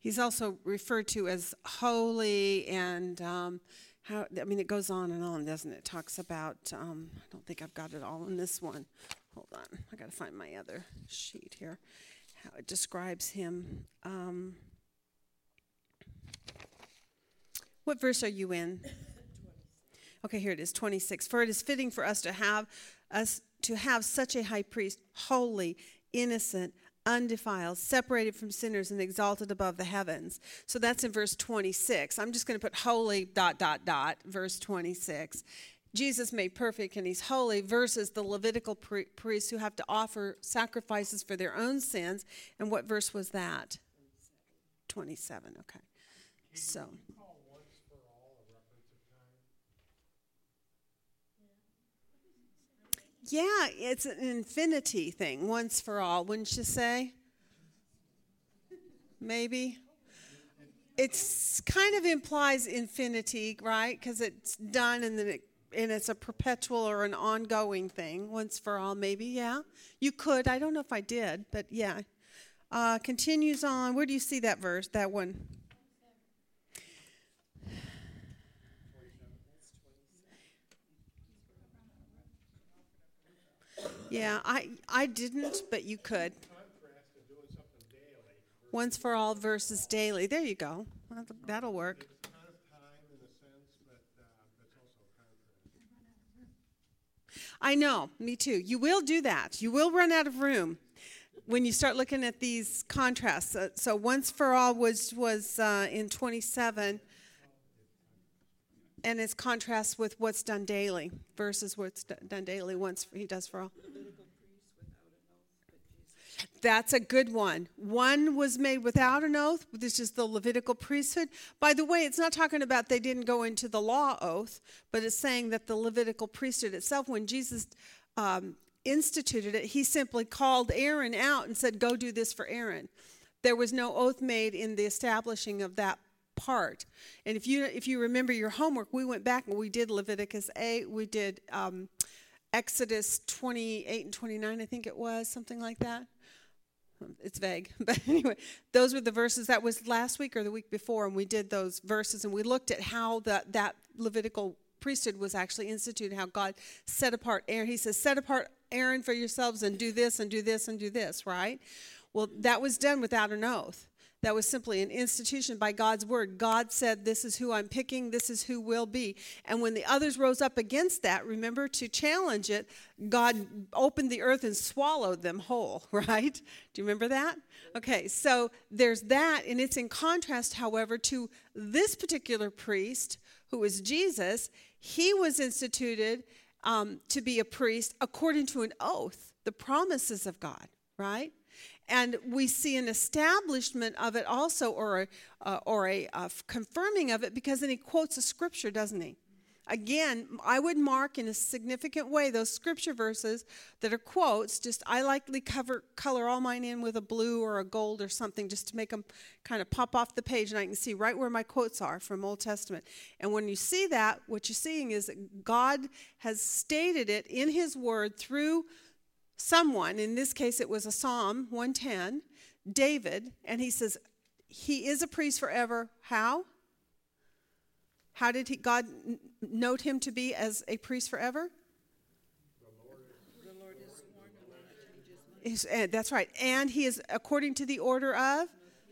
He's also referred to as holy, and um, how I mean, it goes on and on, doesn't it? Talks about. Um, I don't think I've got it all in this one. Hold on, I got to find my other sheet here. How it describes him. Um, what verse are you in? Okay, here it is, 26. For it is fitting for us to have us to have such a high priest, holy, innocent, undefiled, separated from sinners, and exalted above the heavens. So that's in verse 26. I'm just going to put holy dot dot dot verse 26. Jesus made perfect and he's holy versus the Levitical pri- priests who have to offer sacrifices for their own sins. And what verse was that? 27. Okay. So. Can you call once for all a reference of time? Yeah, it's an infinity thing, once for all, wouldn't you say? Maybe. It's kind of implies infinity, right? Because it's done and then it, and it's a perpetual or an ongoing thing, once for all, maybe. Yeah, you could. I don't know if I did, but yeah. Uh, continues on. Where do you see that verse? That one. Yeah, I I didn't, but you could. Once for all versus daily. There you go. that'll- work. I know, me too. You will do that. You will run out of room when you start looking at these contrasts. Uh, so once for all was was uh, in 27, and it's contrast with what's done daily versus what's do- done daily once he does for all. That's a good one. One was made without an oath, which is the Levitical priesthood. By the way, it's not talking about they didn't go into the law oath, but it's saying that the Levitical priesthood itself, when Jesus um, instituted it, he simply called Aaron out and said, Go do this for Aaron. There was no oath made in the establishing of that part. And if you if you remember your homework, we went back and we did Leviticus 8, we did um, Exodus 28 and 29, I think it was, something like that. It's vague, but anyway, those were the verses. That was last week or the week before, and we did those verses, and we looked at how that Levitical priesthood was actually instituted, how God set apart Aaron. He says, "Set apart Aaron for yourselves, and do this, and do this, and do this." Right? Well, that was done without an oath. That was simply an institution by God's word. God said, This is who I'm picking, this is who will be. And when the others rose up against that, remember to challenge it, God opened the earth and swallowed them whole, right? Do you remember that? Okay, so there's that, and it's in contrast, however, to this particular priest who is Jesus. He was instituted um, to be a priest according to an oath, the promises of God, right? And we see an establishment of it also, or a, uh, or a uh, confirming of it, because then he quotes a scripture, doesn't he? Again, I would mark in a significant way those scripture verses that are quotes. Just I likely cover color all mine in with a blue or a gold or something, just to make them kind of pop off the page, and I can see right where my quotes are from Old Testament. And when you see that, what you're seeing is that God has stated it in His Word through someone, in this case it was a Psalm 110, David, and he says, He is a priest forever. How? How did he, God note him to be as a priest forever? Eh, that's right. And he is according to the order of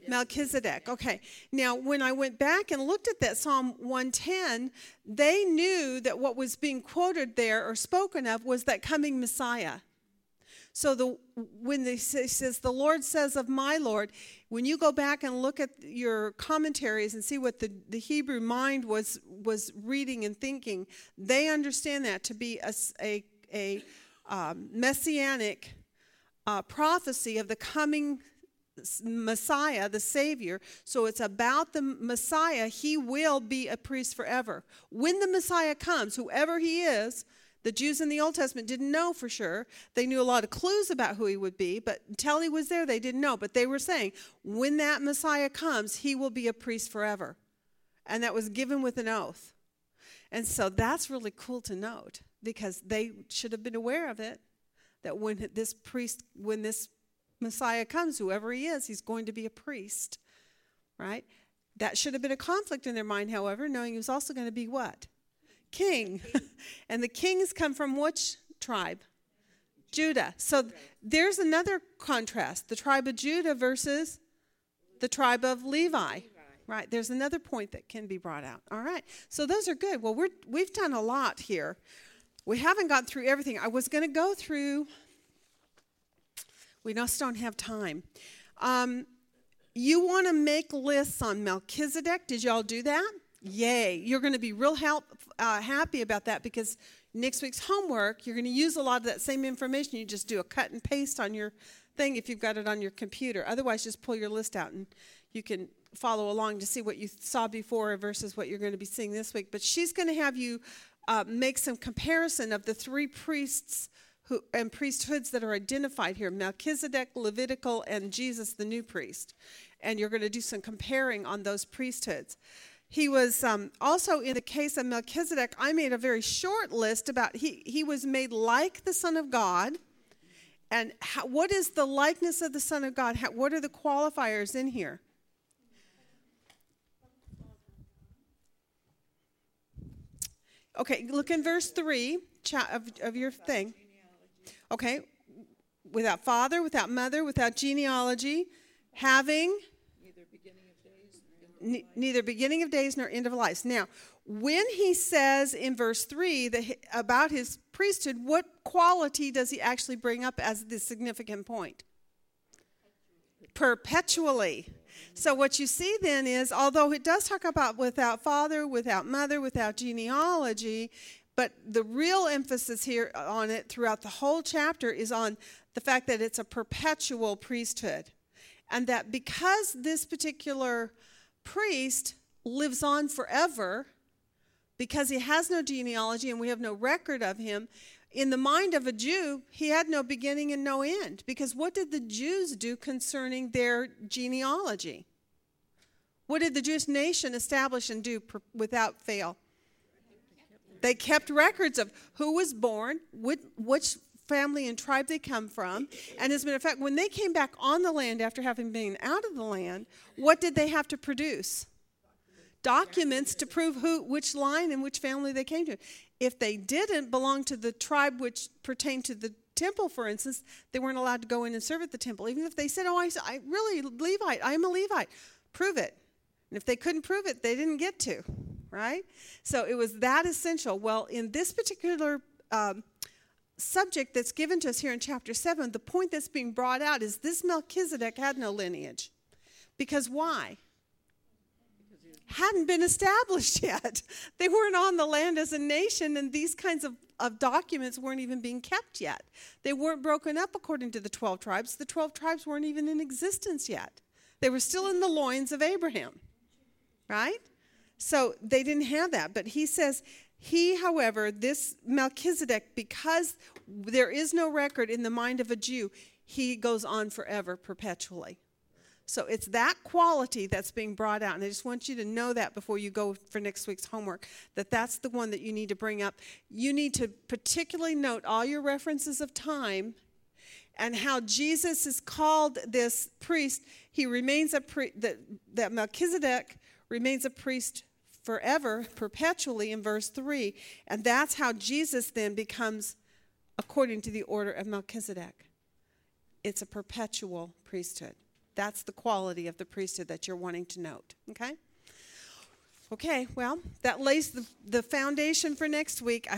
Melchizedek. Okay. Now, when I went back and looked at that Psalm 110, they knew that what was being quoted there or spoken of was that coming Messiah. So the when they say, says the Lord says of my Lord, when you go back and look at your commentaries and see what the, the Hebrew mind was was reading and thinking, they understand that to be a um, messianic uh, prophecy of the coming Messiah, the Savior. So it's about the Messiah. He will be a priest forever. When the Messiah comes, whoever he is, the Jews in the Old Testament didn't know for sure. They knew a lot of clues about who he would be, but until he was there, they didn't know. But they were saying, when that Messiah comes, he will be a priest forever. And that was given with an oath. And so that's really cool to note because they should have been aware of it that when this priest, when this Messiah comes, whoever he is, he's going to be a priest, right? That should have been a conflict in their mind, however, knowing he was also going to be what? King. and the kings come from which tribe? Judah. So there's another contrast the tribe of Judah versus the tribe of Levi. Right. There's another point that can be brought out. All right. So those are good. Well, we're, we've done a lot here. We haven't got through everything. I was going to go through, we just don't have time. Um, you want to make lists on Melchizedek. Did y'all do that? Yay. You're going to be real help, uh, happy about that because next week's homework, you're going to use a lot of that same information. You just do a cut and paste on your thing if you've got it on your computer. Otherwise, just pull your list out and you can follow along to see what you saw before versus what you're going to be seeing this week. But she's going to have you uh, make some comparison of the three priests who, and priesthoods that are identified here Melchizedek, Levitical, and Jesus, the new priest. And you're going to do some comparing on those priesthoods. He was um, also in the case of Melchizedek. I made a very short list about he, he was made like the Son of God. And how, what is the likeness of the Son of God? How, what are the qualifiers in here? Okay, look in verse 3 cha- of, of your thing. Okay, without father, without mother, without genealogy, having Neither beginning of days nor end Ne- neither beginning of days nor end of lives. Now, when he says in verse 3 that he, about his priesthood, what quality does he actually bring up as the significant point? Perpetually. So, what you see then is, although it does talk about without father, without mother, without genealogy, but the real emphasis here on it throughout the whole chapter is on the fact that it's a perpetual priesthood. And that because this particular priest lives on forever, because he has no genealogy and we have no record of him, in the mind of a Jew, he had no beginning and no end. Because what did the Jews do concerning their genealogy? What did the Jewish nation establish and do per- without fail? They kept records of who was born, which, which family and tribe they come from. And as a matter of fact, when they came back on the land after having been out of the land, what did they have to produce? Documents to prove who, which line and which family they came to. If they didn't belong to the tribe which pertained to the temple, for instance, they weren't allowed to go in and serve at the temple. Even if they said, "Oh, I, I really Levite, I'm a Levite," prove it. And if they couldn't prove it, they didn't get to, right? So it was that essential. Well, in this particular um, subject that's given to us here in chapter 7, the point that's being brought out is this Melchizedek had no lineage. Because why? Hadn't been established yet. They weren't on the land as a nation, and these kinds of, of documents weren't even being kept yet. They weren't broken up according to the 12 tribes. The 12 tribes weren't even in existence yet. They were still in the loins of Abraham right? So they didn't have that. But he says, he, however, this Melchizedek, because there is no record in the mind of a Jew, he goes on forever, perpetually. So it's that quality that's being brought out. And I just want you to know that before you go for next week's homework, that that's the one that you need to bring up. You need to particularly note all your references of time and how Jesus is called this priest. He remains a priest, that, that Melchizedek remains a priest forever, perpetually in verse 3. And that's how Jesus then becomes according to the order of Melchizedek. It's a perpetual priesthood. That's the quality of the priesthood that you're wanting to note. Okay? Okay, well, that lays the, the foundation for next week. I